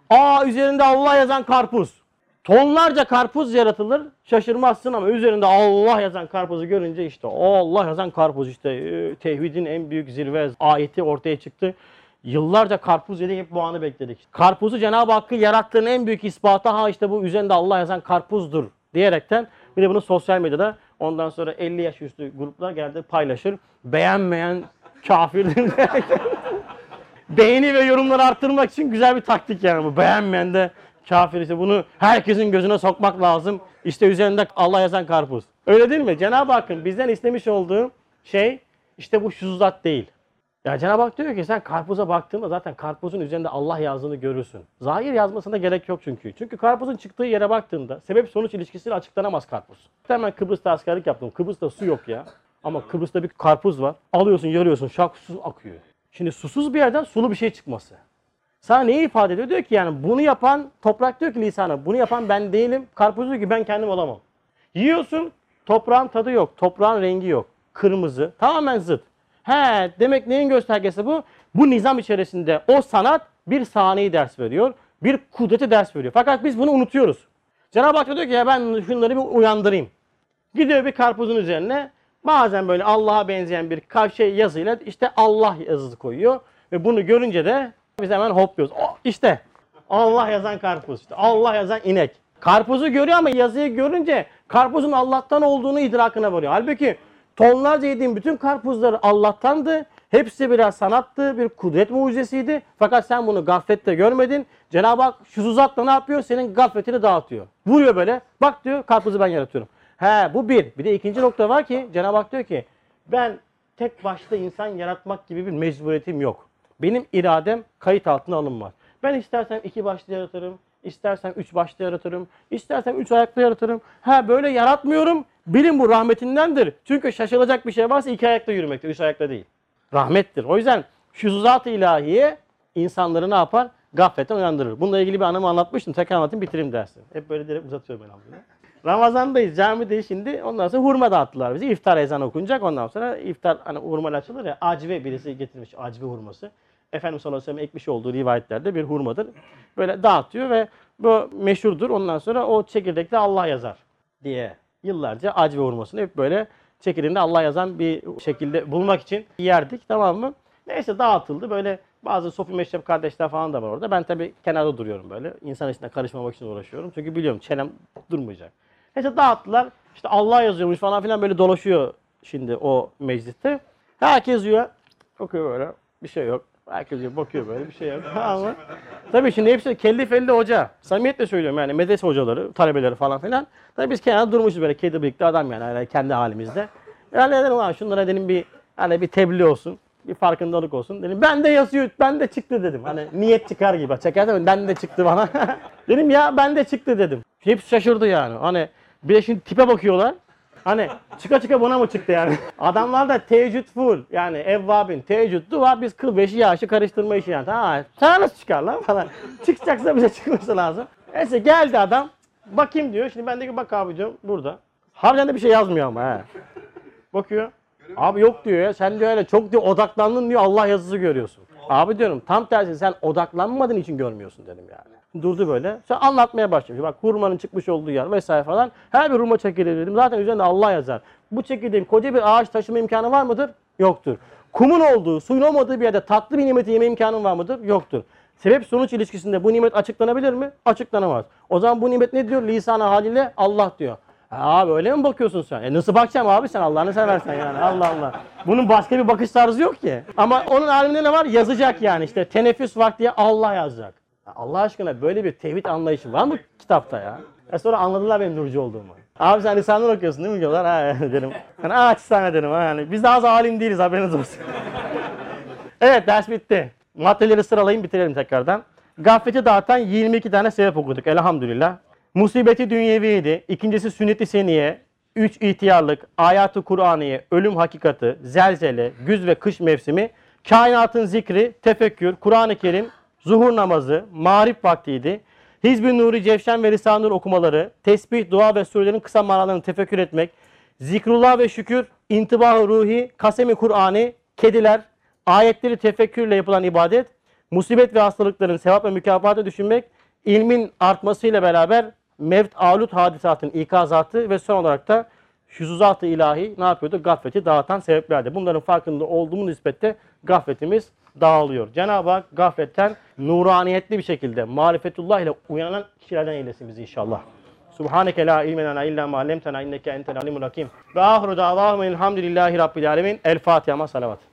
Aa üzerinde Allah yazan karpuz. Tonlarca karpuz yaratılır. Şaşırmazsın ama üzerinde Allah yazan karpuzu görünce işte o Allah yazan karpuz işte e, tevhidin en büyük zirve ayeti ortaya çıktı. Yıllarca karpuz yedik hep bu anı bekledik. Karpuzu Cenab-ı Hakk'ın yarattığının en büyük ispatı ha işte bu üzerinde Allah yazan karpuzdur diyerekten bir de bunu sosyal medyada ondan sonra 50 yaş üstü gruplar geldi paylaşır. Beğenmeyen kafirdir. [LAUGHS] Beğeni ve yorumları arttırmak için güzel bir taktik yani bu. Beğenmeyen de kafir ise bunu herkesin gözüne sokmak lazım. İşte üzerinde Allah yazan karpuz. Öyle değil mi? Cenab-ı Hakk'ın bizden istemiş olduğu şey işte bu şuzat değil. Ya Cenab-ı Hak diyor ki sen karpuza baktığında zaten karpuzun üzerinde Allah yazdığını görürsün. Zahir yazmasına gerek yok çünkü. Çünkü karpuzun çıktığı yere baktığında sebep sonuç ilişkisiyle açıklanamaz karpuz. Hemen Kıbrıs'ta askerlik yaptım. Kıbrıs'ta su yok ya. Ama Kıbrıs'ta bir karpuz var. Alıyorsun, yarıyorsun, şak su akıyor. Şimdi susuz bir yerden sulu bir şey çıkması. Sana neyi ifade ediyor? Diyor ki yani bunu yapan toprak diyor ki lisana bunu yapan ben değilim. Karpuz diyor ki ben kendim olamam. Yiyorsun toprağın tadı yok. Toprağın rengi yok. Kırmızı. Tamamen zıt. He demek neyin göstergesi bu? Bu nizam içerisinde o sanat bir saniye ders veriyor. Bir kudreti ders veriyor. Fakat biz bunu unutuyoruz. Cenab-ı Hak diyor ki ya ben şunları bir uyandırayım. Gidiyor bir karpuzun üzerine bazen böyle Allah'a benzeyen bir şey yazıyla işte Allah yazısı koyuyor. Ve bunu görünce de biz hemen hopluyoruz. Oh, işte Allah yazan karpuz, işte Allah yazan inek. Karpuzu görüyor ama yazıyı görünce karpuzun Allah'tan olduğunu idrakına varıyor. Halbuki tonlarca yediğin bütün karpuzlar Allah'tandı. Hepsi birer sanattı, bir kudret mucizesiydi. Fakat sen bunu gaflette görmedin. Cenab-ı Hak şu zatla ne yapıyor? Senin gafletini dağıtıyor. Vuruyor böyle. Bak diyor karpuzu ben yaratıyorum. He bu bir. Bir de ikinci nokta var ki Cenab-ı Hak diyor ki ben tek başta insan yaratmak gibi bir mecburiyetim yok. Benim iradem kayıt altına alınmaz. Ben istersem iki başlı yaratırım, istersem üç başlı yaratırım, istersem üç ayaklı yaratırım. Ha böyle yaratmıyorum. Bilin bu rahmetindendir. Çünkü şaşılacak bir şey varsa iki ayakta yürümektir, üç ayakta değil. Rahmettir. O yüzden şu zat-ı ilahiye insanları ne yapar? Gafletten uyandırır. Bununla ilgili bir anımı anlatmıştım. Tekrar anlatayım bitireyim dersi. Hep böyle direkt uzatıyorum ben abimi. Ramazan'dayız camideyiz şimdi. Ondan sonra hurma dağıttılar bize. İftar ezanı okunacak. Ondan sonra iftar hani hurma açılır ya. Acve birisi getirmiş acve hurması. Efendimiz sallallahu aleyhi ve sellem ekmiş olduğu rivayetlerde bir hurmadır. Böyle dağıtıyor ve bu meşhurdur. Ondan sonra o çekirdekte Allah yazar diye yıllarca acve hurmasını hep böyle çekirdeğinde Allah yazan bir şekilde bulmak için yerdik tamam mı? Neyse dağıtıldı böyle bazı Sofi Meşrep kardeşler falan da var orada. Ben tabii kenarda duruyorum böyle. İnsan içine karışmamak için uğraşıyorum. Çünkü biliyorum çenem durmayacak. Neyse dağıttılar. İşte Allah yazıyormuş falan filan böyle dolaşıyor şimdi o mecliste. Herkes yiyor. Okuyor böyle. Bir şey yok. Herkes yiyor, bakıyor böyle bir şey yok. [LAUGHS] Ama tabii şimdi hepsi kelli felli hoca. Samimiyetle söylüyorum yani medrese hocaları, talebeleri falan filan. Tabii biz kenarda durmuşuz böyle kedi bıyıklı adam yani, yani kendi halimizde. Yani dedim ulan şunlara dedim bir hani bir tebliğ olsun. Bir farkındalık olsun. Dedim ben de yazıyor, ben de çıktı dedim. Hani niyet çıkar gibi. Çekersen ben de çıktı bana. [LAUGHS] dedim ya ben de çıktı dedim. Hepsi şaşırdı yani. Hani bir de şimdi tipe bakıyorlar. Hani çıka çıka buna mı çıktı yani? [LAUGHS] Adamlar da teheccüd full. Yani evvabin teheccüd dua biz kıl beşi yaşı karıştırma işi yani. Ha, nasıl çıkar lan falan. [LAUGHS] Çıkacaksa bize çıkması lazım. Neyse geldi adam. Bakayım diyor. Şimdi ben de ki bak abi diyorum burada. Harbiden de bir şey yazmıyor ama he. Bakıyor. Abi yok diyor ya. Sen diyor öyle çok diyor odaklandın diyor Allah yazısı görüyorsun. Abi diyorum tam tersi sen odaklanmadığın için görmüyorsun dedim yani. Durdu böyle. Sen anlatmaya başlamış. Bak hurmanın çıkmış olduğu yer vesaire falan. Her bir hurma çekirdeği dedim. Zaten üzerinde Allah yazar. Bu çekirdeğin koca bir ağaç taşıma imkanı var mıdır? Yoktur. Kumun olduğu, suyun olmadığı bir yerde tatlı bir nimeti yeme imkanın var mıdır? Yoktur. Sebep sonuç ilişkisinde bu nimet açıklanabilir mi? Açıklanamaz. O zaman bu nimet ne diyor? Lisan haliyle Allah diyor. Abi öyle mi bakıyorsun sen? E nasıl bakacağım abi sen Allah'ını seversen yani Allah Allah. Bunun başka bir bakış tarzı yok ki. Ama onun aliminde ne var? Yazacak yani işte teneffüs vakti Allah yazacak. Allah aşkına böyle bir tevhid anlayışı var mı kitapta ya? E sonra anladılar benim Nurcu olduğumu. Abi sen lisanlar okuyorsun değil mi diyorlar? Ha [LAUGHS] dedim. Yani açsana dedim. Ha, yani biz de az alim değiliz haberiniz olsun. [LAUGHS] evet ders bitti. Maddeleri sıralayayım bitirelim tekrardan. Gafleti dağıtan 22 tane sebep okuduk elhamdülillah. Musibeti dünyeviydi. İkincisi sünnet-i seniye. Üç ihtiyarlık, ayatı Kur'aniye, ölüm hakikati, zelzele, güz ve kış mevsimi, kainatın zikri, tefekkür, Kur'an-ı Kerim, zuhur namazı, marif vaktiydi. Hizb-i Nuri, Cevşen ve Risale-i okumaları, tesbih, dua ve surelerin kısa manalarını tefekkür etmek, zikrullah ve şükür, intibah ruhi, kasemi Kur'an'ı, kediler, ayetleri tefekkürle yapılan ibadet, musibet ve hastalıkların sevap ve mükafatı düşünmek, ilmin artmasıyla beraber mevt alut hadisatın ikazatı ve son olarak da şuzuzat-ı ilahi ne yapıyordu? Gafleti dağıtan sebeplerdi. Bunların farkında olduğumuz nispette gafletimiz dağılıyor. Cenab-ı Hak gafletten nuraniyetli bir şekilde marifetullah ile uyanan kişilerden eylesin bizi inşallah. Subhaneke la ilme lena illa ma allamtena inneke entel alimul hakim. Ve ahru davahum elhamdülillahi rabbil alemin. El Fatiha ma salavat.